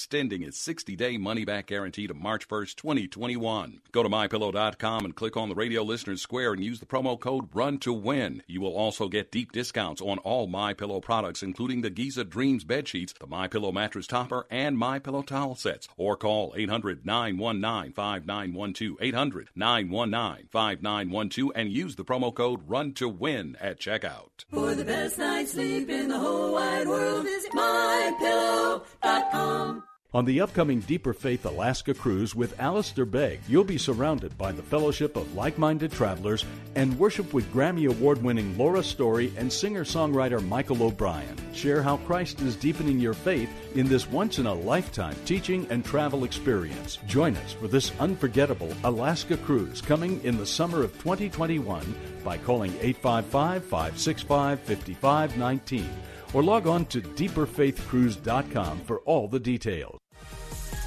Speaker 20: extending its 60 day money back guarantee to March 1st, 2021. Go to mypillow.com and click on the radio listeners square and use the promo code RUN to win. You will also get deep discounts on all My Pillow products, including the Giza Dreams bed sheets, the My Pillow mattress topper, and My Pillow towel sets. Or call 800 919 5912. 800 919 5912 and use the promo code RUN to win at checkout.
Speaker 21: For the best night's sleep in the whole wide world, visit mypillow.com.
Speaker 1: On the upcoming Deeper Faith Alaska cruise with Alistair Begg, you'll be surrounded by the fellowship of like minded travelers and worship with Grammy Award winning Laura Story and singer songwriter Michael O'Brien. Share how Christ is deepening your faith in this once in a lifetime teaching and travel experience. Join us for this unforgettable Alaska cruise coming in the summer of 2021 by calling 855 565 5519 or log on to deeperfaithcruise.com for all the details.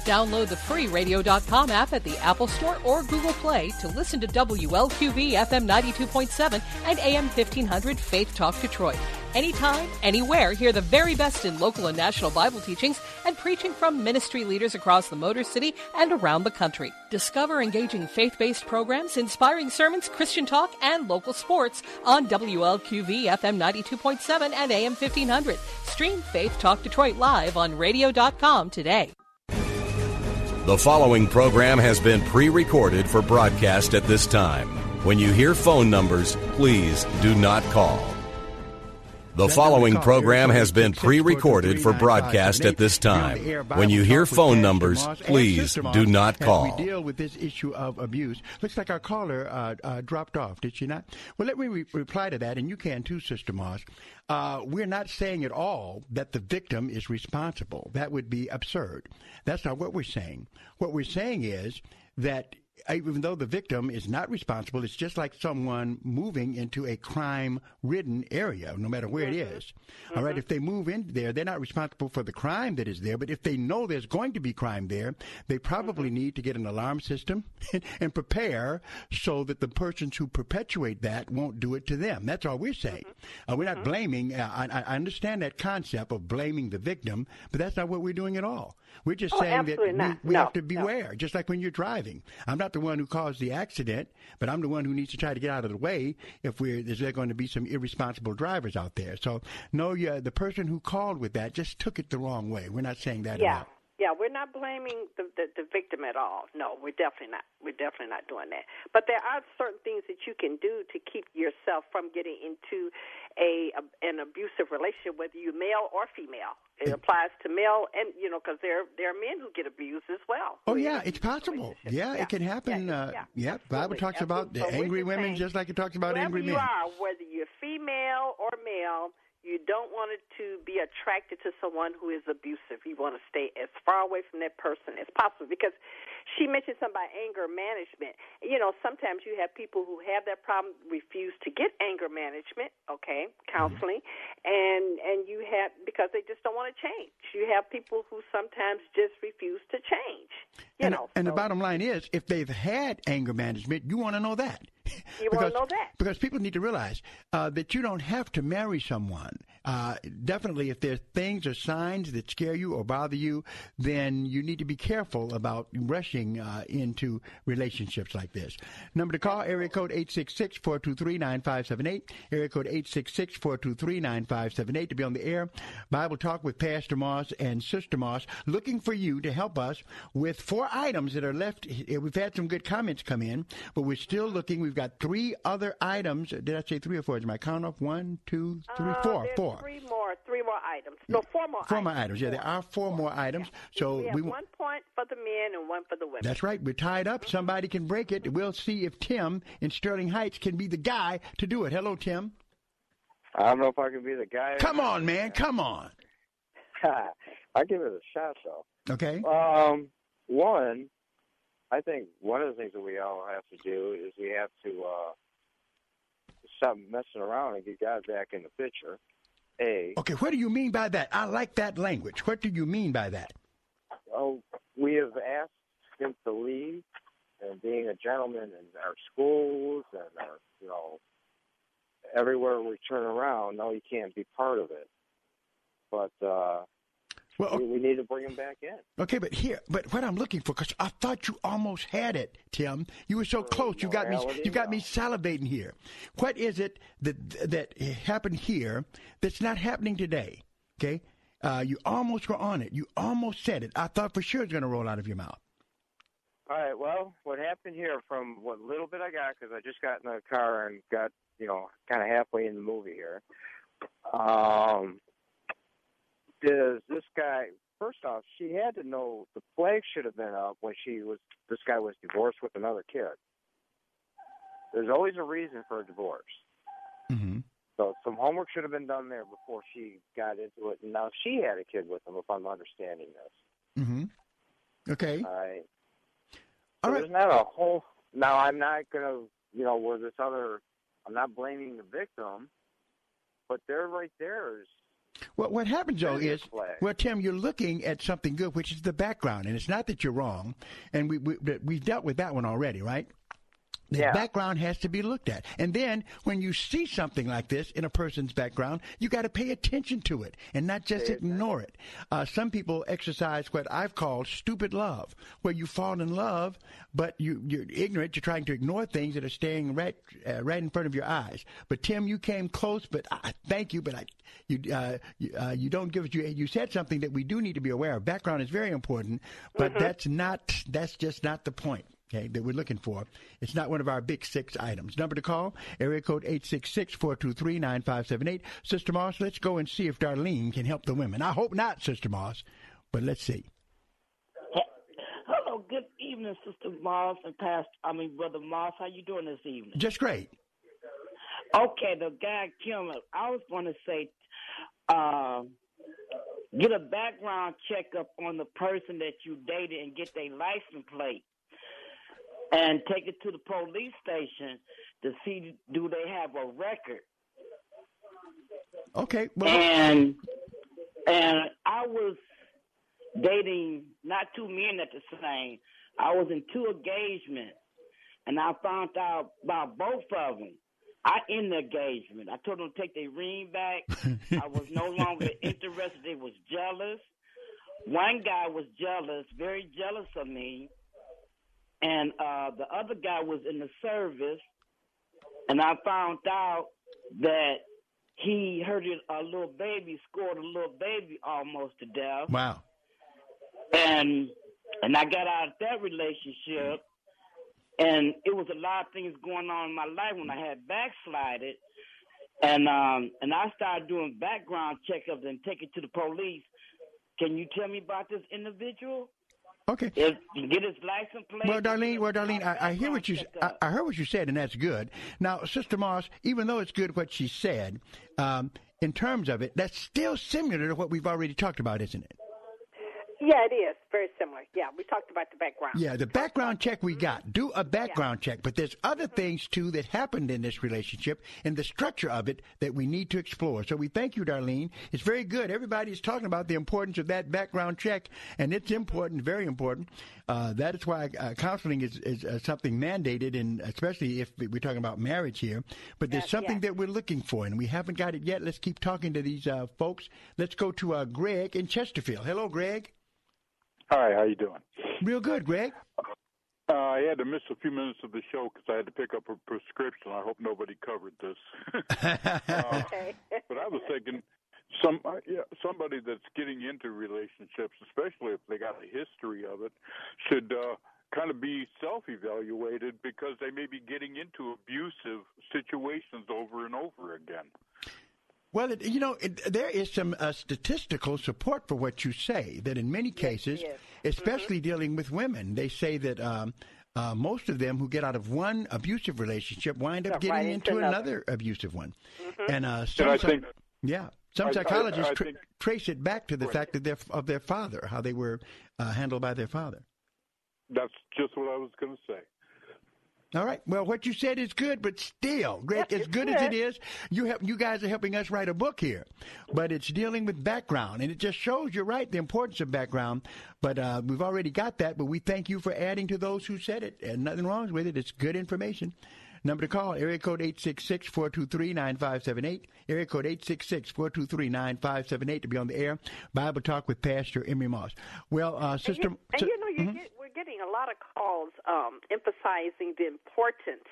Speaker 22: Download the free radio.com app at the Apple Store or Google Play to listen to WLQV FM 92.7 and AM 1500 Faith Talk Detroit. Anytime, anywhere, hear the very best in local and national Bible teachings and preaching from ministry leaders across the Motor City and around the country. Discover engaging faith based programs, inspiring sermons, Christian talk, and local sports on WLQV FM 92.7 and AM 1500. Stream Faith Talk Detroit live on radio.com today.
Speaker 3: The following program has been pre recorded for broadcast at this time. When you hear phone numbers, please do not call. The following program has been pre recorded for broadcast at this time. When you hear phone numbers, please do not call.
Speaker 4: We deal with this issue of abuse. Looks like our caller uh, uh, dropped off, did she not? Well, let me re- reply to that, and you can too, Sister Moss. Uh, we're not saying at all that the victim is responsible. That would be absurd. That's not what we're saying. What we're saying is that even though the victim is not responsible, it's just like someone moving into a crime ridden area, no matter where it is.
Speaker 5: Mm-hmm.
Speaker 4: All right, if they move in there, they're not responsible for the crime that is there, but if they know there's going to be crime there, they probably
Speaker 5: Mm-hmm.
Speaker 4: need to get an alarm system *laughs* and prepare so that the persons who perpetuate that won't do it to them. That's all we're saying.
Speaker 5: Mm-hmm.
Speaker 4: Uh, we're not blaming, uh, I, I understand that concept of blaming the victim, but that's not what we're doing at all. We're just
Speaker 5: Oh,
Speaker 4: saying that we, we
Speaker 5: No,
Speaker 4: have to
Speaker 5: no.
Speaker 4: beware, just like when you're driving. I'm not the one who caused the accident, but I'm the one who needs to try to get out of the way if we're there's there going to be some irresponsible drivers out there. So no, yeah, the person who called with that just took it the wrong way. We're not saying that
Speaker 5: Yeah.
Speaker 4: at all.
Speaker 5: Yeah, we're not blaming the, the the victim at all. No, we're definitely not. We're definitely not doing that. But there are certain things that you can do to keep yourself from getting into a, a an abusive relationship, whether you're male or female. It applies to male, and you know, because there there are men who get abused as well.
Speaker 4: Oh yeah, it's possible. Yeah, it can happen. uh, yeah, Bible talks about the
Speaker 5: So
Speaker 4: angry women
Speaker 5: saying,
Speaker 4: just like it talks about angry
Speaker 5: you
Speaker 4: men.
Speaker 5: are, whether you're female or male, you don't want it to be attracted to someone who is abusive. You want to stay as far away from that person as possible because she mentioned something about anger management. You know, sometimes you have people who have that problem refuse to get anger management, okay, mm-hmm. counseling, and and you have because they just don't want to change. You have people who sometimes just refuse to change. You
Speaker 4: and
Speaker 5: know,
Speaker 4: and the bottom line is, if they've had anger management, you want to know that. *laughs*
Speaker 5: You wanna know that.
Speaker 4: Because people need to realize uh, that you don't have to marry someone. Uh, definitely, if there's things or signs that scare you or bother you, then you need to be careful about rushing uh, into relationships like this. Number to call, area code 866-423-9578, area code 866-423-9578 to be on the air. Bible Talk with Pastor Moss and Sister Moss, looking for you to help us with four items that are left. We've had some good comments come in, but we're still looking. We've got three other items. Did I say three or four? Is my count off? One, two, three,
Speaker 5: Uh,
Speaker 4: four, four.
Speaker 5: Three more, three more items. No, four more.
Speaker 4: Four
Speaker 5: items.
Speaker 4: more items. Yeah, there are four more items. So
Speaker 5: we have
Speaker 4: we
Speaker 5: one point for the men and one for the women.
Speaker 4: That's right. We're tied up. Somebody can break it. We'll see if Tim in Sterling Heights can be the guy to do it. Hello, Tim.
Speaker 23: I don't know if I can be the guy.
Speaker 4: Come on, man. Come on. *laughs*
Speaker 23: I give it a shot though.
Speaker 4: Okay.
Speaker 23: Um, one, I think one of the things that we all have to do is we have to uh, stop messing around and get God back in the picture. A,
Speaker 4: Okay, what do you mean by that? I like that language. What do you mean by that?
Speaker 23: oh, we have asked him to leave and being a gentleman in our schools and our, you know, everywhere we turn around. No, he can't be part of it. But uh,
Speaker 4: Well,
Speaker 23: we, we need to bring him back in.
Speaker 4: Okay, but here, but what I'm looking for, because I thought you almost had it, Tim. You were so close. You got me. You got me salivating here. What is it that that happened here that's not happening today? Okay, uh, you almost were on it. You almost said it. I thought for sure it was going to roll out of your mouth.
Speaker 23: All right. Well, what happened here, from what little bit I got, because I just got in the car and got, you know, kind of halfway in the movie here. Um, does this guy? First off, she had to know the flag should have been up when she was. This guy was divorced with another kid. There's always a reason for a divorce.
Speaker 4: Mm-hmm.
Speaker 23: So some homework should have been done there before she got into it. And now she had a kid with him, if I'm understanding this.
Speaker 4: Mm-hmm. Okay.
Speaker 23: All right.
Speaker 4: All
Speaker 23: So
Speaker 4: right.
Speaker 23: there's not a whole. Now I'm not gonna, you know, where this other. I'm not blaming the victim, but they're right there. Is
Speaker 4: What what happens though is
Speaker 23: flag.
Speaker 4: well, Tim, you're looking at something good, which is the background, and it's not that you're wrong, and we, we we've dealt with that one already, right? The
Speaker 23: Yeah.
Speaker 4: background has to be looked at, and then when you see something like this in a person's background, you got to pay attention to it and not just ignore it. Uh, some people exercise what I've called stupid love, where you fall in love, but you you're ignorant. You're trying to ignore things that are staring right uh, right in front of your eyes. But Tim, you came close, but I thank you, but I you uh, you, uh, you don't give it. You you said something that we do need to be aware of. Background is very important, but
Speaker 23: Mm-hmm.
Speaker 4: that's not that's just not the point. Okay, that we're looking for. It's not one of our big six items. Number to call, area code 866-423-9578. Sister Moss, let's go and see if Darlene can help the women. I hope not, Sister Moss, but let's see.
Speaker 24: Hello, good evening, Sister Moss and Pastor. I mean, Brother Moss. How you doing this evening?
Speaker 4: Just great.
Speaker 24: Okay, the guy Kim. I was going to say, uh, get a background checkup on the person that you dated and get their license plate, and take it to the police station to see do they have a record.
Speaker 4: Okay. Well,
Speaker 24: and and I was dating not two men at the same. I was in two engagements, and I found out about both of them. I end the engagement. I told them to take their ring back. *laughs* I was no longer interested. They was jealous. One guy was jealous, very jealous of me, and uh, the other guy was in the service. And I found out that he hurted a little baby, scored a little baby almost to death.
Speaker 4: Wow.
Speaker 24: And and I got out of that relationship and it was a lot of things going on in my life when I had backslided, and um, and I started doing background checkups and taking it to the police. Can you tell me about this individual?
Speaker 4: Okay.
Speaker 24: Get his license plate.
Speaker 4: Well, Darlene, well, Darlene, I, I hear what you I, I heard what you said, and that's good. Now, Sister Moss, even though it's good what she said, um, in terms of it, that's still similar to what we've already talked about, isn't it?
Speaker 5: Yeah, it is very similar. Yeah, we talked about the background.
Speaker 4: Yeah, the background check we got. Do a background check, but there's other things too that happened in this relationship and the structure of it that we need to explore. So we thank you, Darlene. It's very good. Everybody's talking about the importance of that background check, and it's important, very important. Uh, that is why uh, counseling is, is uh, something mandated, and especially if we're talking about marriage here. But there's something that we're looking for, and we haven't got it yet. Let's keep talking to these uh, folks. Let's go to uh, Greg in Chesterfield. Hello, Greg.
Speaker 25: Hi, how you doing?
Speaker 4: Real good, Greg.
Speaker 25: Uh, I had to miss a few minutes of the show because I had to pick up a prescription. I hope nobody covered this. *laughs* uh, but I was thinking, some uh, yeah, somebody that's getting into relationships, especially if they got a history of it, should uh, kind of be self-evaluated because they may be getting into abusive situations over and over again.
Speaker 4: Well, it, you know, it, there is some uh, statistical support for what you say. That in many cases, especially dealing with women, they say that um, uh, most of them who get out of one abusive relationship wind up
Speaker 25: Yeah,
Speaker 4: getting
Speaker 25: right
Speaker 4: into
Speaker 25: into
Speaker 4: another.
Speaker 25: another.
Speaker 4: abusive one.
Speaker 25: Mhm.
Speaker 4: And uh,
Speaker 25: And
Speaker 4: some,
Speaker 25: I
Speaker 4: psy-
Speaker 25: think-
Speaker 4: yeah, some
Speaker 25: I- I-
Speaker 4: psychologists
Speaker 25: I
Speaker 4: tra-
Speaker 25: think-
Speaker 4: trace it back to the fact that they're of their father, how they were uh, handled by their father.
Speaker 25: That's just what I was going to say.
Speaker 4: All right. Well, what you said is good, but still, Greg, as good as it is, you help, you guys are helping us write a book here, but it's dealing with background, and it just shows you're right the importance of background. But uh, we've already got that. But we thank you for adding to those who said it, and nothing wrong with it. It's good information. Number to call, area code 866-423-9578. Area code 866-423-9578 to be on the air. Bible Talk with Pastor Emery Moss. Well, uh, Sister...
Speaker 5: And you, and you know, you get, we're getting a lot of calls um, emphasizing the importance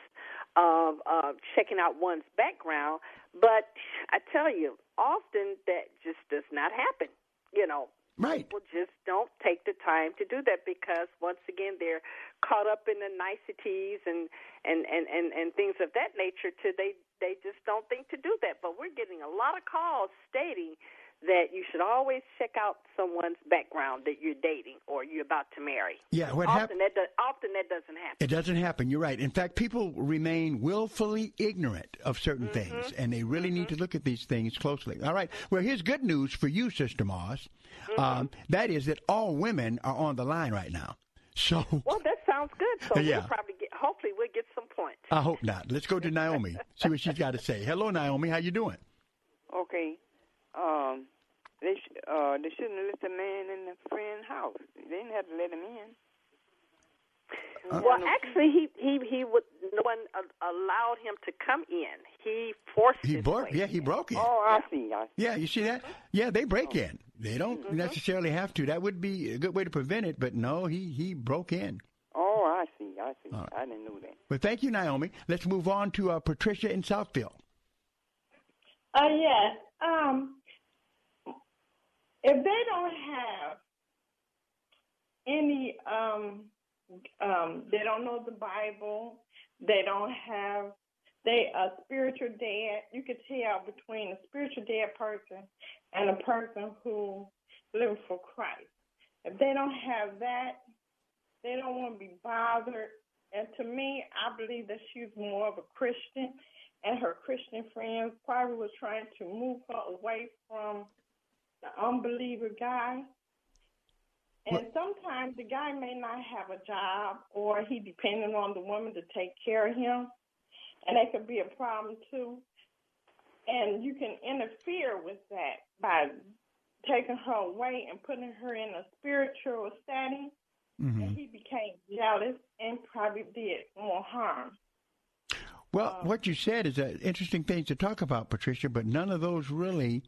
Speaker 5: of uh, checking out one's background. But I tell you, often that just does not happen. You know,
Speaker 4: Right.
Speaker 5: people just don't take the time to do that because once again they're caught up in the niceties and and and and, and things of that nature. To they they just don't think to do that. But we're getting a lot of calls stating that you should always check out someone's background that you're dating or you're about to marry.
Speaker 4: Yeah, what hap-
Speaker 5: often that often that doesn't happen.
Speaker 4: It doesn't happen. You're right. In fact, people remain willfully ignorant of certain
Speaker 5: Mm-hmm.
Speaker 4: things, and they really need to look at these things closely. All right. Well, here's good news for you, Sister Moss.
Speaker 5: Mm-hmm.
Speaker 4: Um, that is that all women are on the line right now. *laughs* So
Speaker 5: Well, that sounds good. So
Speaker 4: Yeah.
Speaker 5: we'll probably get. Hopefully, we'll get some points.
Speaker 4: I hope not. Let's go to Naomi. See what she's got to say. Hello, Naomi. How you doing?
Speaker 26: Okay. Um, they sh- uh they shouldn't have let the man in the friend's house. They didn't have to let him in.
Speaker 5: Well, actually, he he he would. No one uh, allowed him to come in. He forced.
Speaker 4: He broke. Yeah, he broke in.
Speaker 26: Oh, I see. I see.
Speaker 4: Yeah, you see that? Yeah, they break in. They don't
Speaker 5: Mm-hmm.
Speaker 4: necessarily have to. That would be a good way to prevent it. But no, he he broke in.
Speaker 26: Oh, I see. I see.
Speaker 4: All right.
Speaker 26: I didn't know that.
Speaker 4: Well, thank you, Naomi. Let's move on to uh, Patricia in Southfield.
Speaker 27: Uh, yes. Um, if they don't have any um um, they don't know the Bible. They don't have they a spiritual dad. You could tell between a spiritual dead person and a person who lives for Christ. If they don't have that, they don't want to be bothered. And to me, I believe that she's more of a Christian, and her Christian friends probably were trying to move her away from the unbeliever guy. And sometimes the guy may not have a job, or he depending on the woman to take care of him, and that could be a problem too. And you can interfere with that by taking her away and putting her in a spiritual setting.
Speaker 4: Mm-hmm.
Speaker 27: And he became jealous and probably did more harm.
Speaker 4: Well, what you said is an interesting thing to talk about, Patricia, but none of those really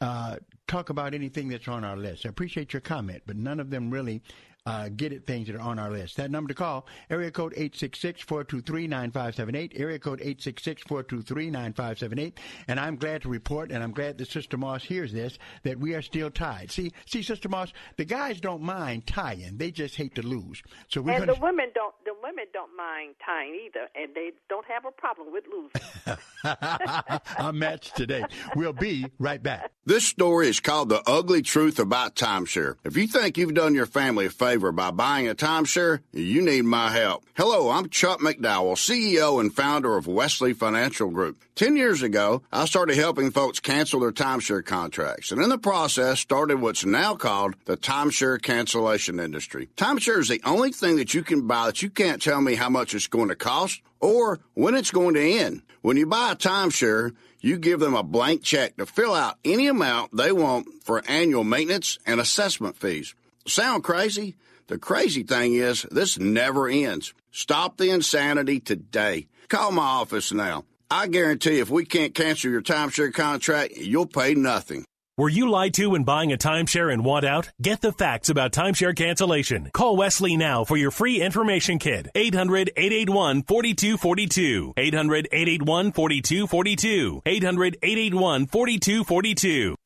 Speaker 4: uh, talk about anything that's on our list. I appreciate your comment, but none of them really uh, get at things that are on our list. That number to call, area code 866-423-9578, area code 866-423-9578. And I'm glad to report, and I'm glad that Sister Moss hears this, that we are still tied. See, see, Sister Moss, the guys don't mind tying. They just hate to lose. So we're
Speaker 5: and
Speaker 4: gonna...
Speaker 5: the women don't. The women don't mind tying either, and they don't have a problem with losing. *laughs* *laughs*
Speaker 4: I'm matched today. We'll be right back.
Speaker 28: This story is called The Ugly Truth About Timeshare. If you think you've done your family a favor by buying a timeshare, you need my help. Hello, I'm Chuck McDowell, CEO and founder of Wesley Financial Group. Ten years ago, I started helping folks cancel their timeshare contracts, and in the process started what's now called the timeshare cancellation industry. Timeshare is the only thing that you can buy that you can't tell me how much it's going to cost or when it's going to end. When you buy a timeshare, you give them a blank check to fill out any amount they want for annual maintenance and assessment fees. Sound crazy? The crazy thing is, this never ends. Stop the insanity today. Call my office now. I guarantee if we can't cancel your timeshare contract, you'll pay nothing.
Speaker 29: Were you lied to when buying a timeshare and want out? Get the facts about timeshare cancellation. Call Wesley now for your free information kit. 800 881 4242. 800 881 4242. 800 881 4242.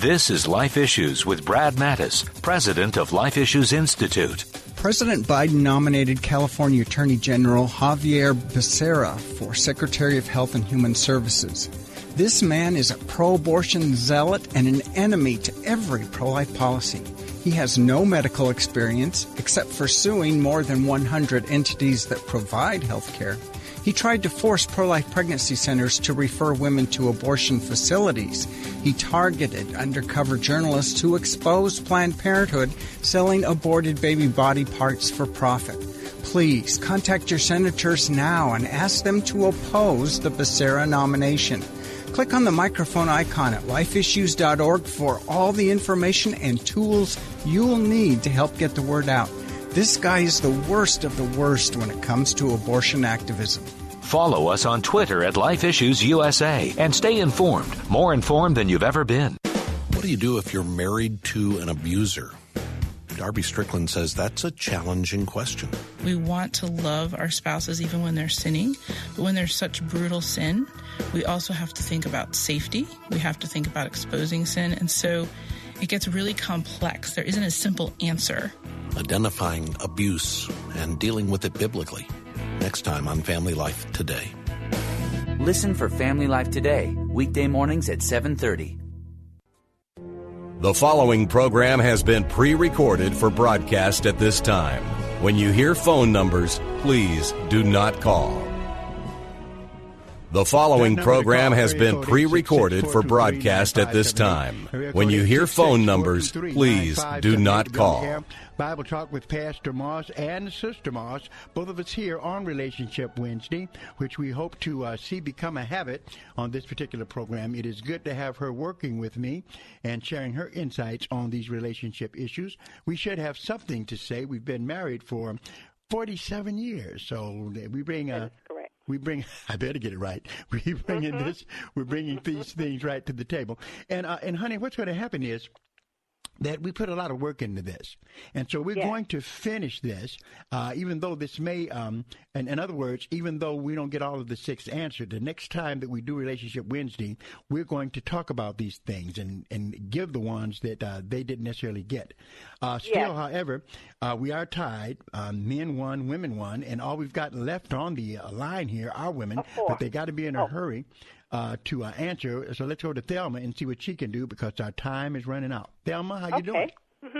Speaker 30: This is Life Issues with Brad Mattes, president of Life Issues Institute.
Speaker 31: President Biden nominated California Attorney General Xavier Becerra for Secretary of Health and Human Services. This man is a pro abortion zealot and an enemy to every pro life policy. He has no medical experience except for suing more than 100 entities that provide health care. He tried to force pro life pregnancy centers to refer women to abortion facilities. He targeted undercover journalists who exposed Planned Parenthood selling aborted baby body parts for profit. Please contact your senators now and ask them to oppose the Becerra nomination. Click on the microphone icon at lifeissues.org for all the information and tools you'll need to help get the word out. This guy is the worst of the worst when it comes to abortion activism.
Speaker 30: Follow us on Twitter at Life Issues USA and stay informed, more informed than you've ever been.
Speaker 32: What do you do if you're married to an abuser? Darby Strickland says that's a challenging question.
Speaker 33: We want to love our spouses even when they're sinning, but when there's such brutal sin, we also have to think about safety. We have to think about exposing sin. And so it gets really complex. There isn't a simple answer.
Speaker 32: Identifying abuse and dealing with it biblically. Next time on Family Life Today.
Speaker 34: Listen for Family Life Today, weekday mornings at 7:30.
Speaker 3: The following program has been pre-recorded for broadcast at this time. When you hear phone numbers, please do not call. The following program has been pre-recorded for broadcast at this time. When you hear phone numbers, please do not call.
Speaker 4: Bible Talk with Pastor Moss and Sister Moss, both of us here on Relationship Wednesday, which we hope to uh, see become a habit on this particular program. It is good to have her working with me and sharing her insights on these relationship issues. We should have something to say. We've been married for 47 years, so we bring a we bring *laughs* i better get it right. *laughs* We bringing this we're bringing these things right to the table. And uh, and honey what's going to happen is that we put a lot of work into this. And so we're
Speaker 5: Yes.
Speaker 4: going to finish this, uh, even though this may, um, and in other words, even though we don't get all of the six answered, the next time that we do Relationship Wednesday, we're going to talk about these things and, and give the ones that uh, they didn't necessarily get. Uh, still,
Speaker 5: Yes.
Speaker 4: however, uh, we are tied. Um, men won, women won, and all we've got left on the uh, line here are women, but they got to be in a hurry uh, to uh, answer. So let's go to Thelma and see what she can do because our time is running out. Thelma, how you doing?
Speaker 5: Mm-hmm.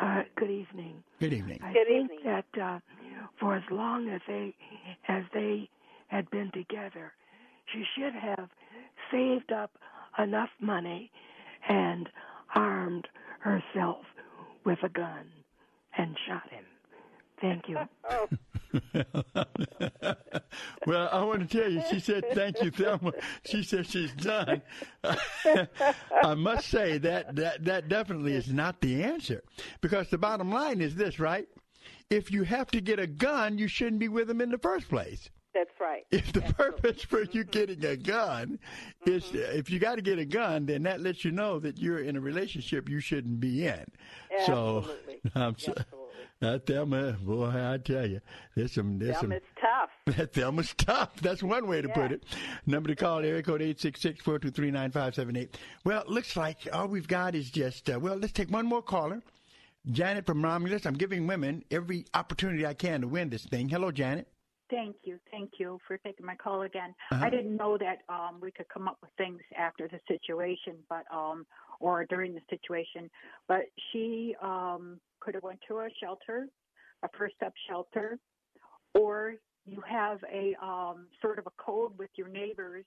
Speaker 34: Uh, good evening.
Speaker 4: Good evening.
Speaker 34: I
Speaker 5: Good
Speaker 34: think
Speaker 5: evening.
Speaker 34: that uh, for as long as they as they had been together, she should have saved up enough money and armed herself with a gun and shot him. Thank you. *laughs* *laughs*
Speaker 4: Well, I want to tell you, she said, thank you, Thelma. She said she's done. *laughs* I must say that, that, that definitely is not the answer. Because the bottom line is this, right? If you have to get a gun, you shouldn't be with them in the first place.
Speaker 5: that's right.
Speaker 4: If the purpose for you getting a gun is,
Speaker 5: Mm-hmm.
Speaker 4: if you got to get a gun, then that lets you know that you're in a relationship you shouldn't be in.
Speaker 5: Absolutely.
Speaker 4: So, *laughs* I'm so, uh, Thelma, boy, I tell you, there's some, there's some.
Speaker 5: Thelma's tough. *laughs*
Speaker 4: That Thelma's tough. That's one way to put it. Number to call, area code 866-423-9578. Well, looks like all we've got is just, uh, well, let's take one more caller. Janet from Romulus. I'm giving women every opportunity I can to win this thing. Hello, Janet.
Speaker 13: Thank you. Thank you for taking my call again.
Speaker 4: Uh-huh.
Speaker 13: I didn't know that um, we could come up with things after the situation, but um, or during the situation. But she um, could have went to a shelter, a first step shelter, or you have a um, sort of a code with your neighbors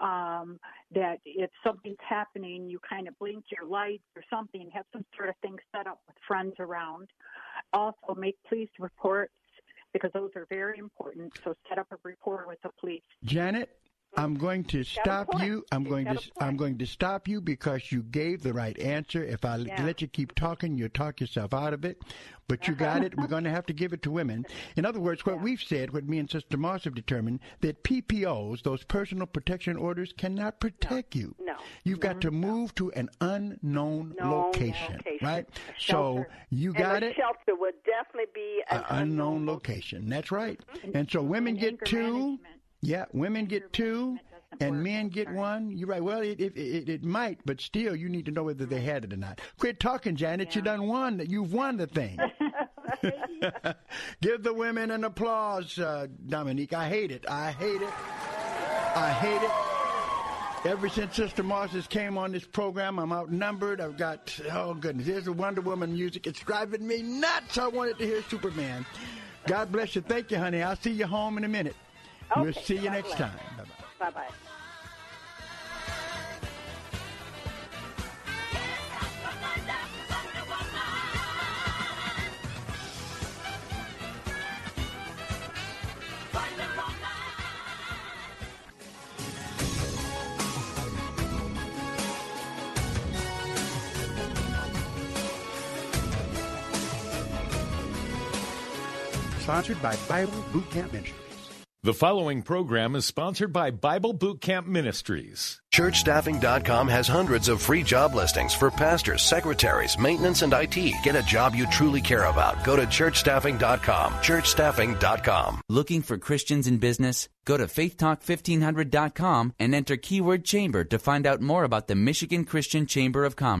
Speaker 13: um, that if something's happening, you kind of blink your lights or something. Have some sort of thing set up with friends around. Also, make police reports because those are very important. So set up a report with the police.
Speaker 4: Janet, I'm going to stop you. I'm going to I'm going to stop you because you gave the right answer. If I
Speaker 13: Yeah.
Speaker 4: let you keep talking, you'll talk yourself out of it. But you got it. We're going to have to give it to women. *laughs* In other words, what we've said, what me and Sister Moss have determined, that PPOs, those personal protection orders, cannot protect you.
Speaker 5: No.
Speaker 4: You've got to move to an unknown
Speaker 5: Known
Speaker 4: location,
Speaker 5: location.
Speaker 4: right? So you
Speaker 5: and
Speaker 4: got
Speaker 5: the
Speaker 4: it.
Speaker 5: shelter would definitely be an
Speaker 4: An unknown location. That's right. Mm-hmm. And so mm-hmm. women get two. Yeah, women get two, and men get one. You're right. Well, it, it it it might, but still, you need to know whether they had it or not. Quit talking, Janet. You done won. You've won the thing. *laughs* Give the women an applause, uh, Dominique. I hate it. I hate it. I hate it. Ever since Sister Marcis came on this program, I'm outnumbered. I've got, oh goodness, here's the Wonder Woman music. It's driving me nuts. I wanted to hear Superman. God bless you. Thank you, honey. I'll see you home in a minute. We'll see you
Speaker 5: God
Speaker 4: next
Speaker 5: bless.
Speaker 4: time. Bye-bye.
Speaker 5: Bye bye.
Speaker 35: Sponsored by Bible Boot Camp Ministries.
Speaker 36: The following program is sponsored by Bible Boot Camp Ministries.
Speaker 37: ChurchStaffing.com has hundreds of free job listings for pastors, secretaries, maintenance, and IT. Get a job you truly care about. Go to ChurchStaffing.com. ChurchStaffing.com.
Speaker 38: Looking for Christians in business? Go to faithtalk1500.com and enter keyword chamber to find out more about the Michigan Christian Chamber of Commerce.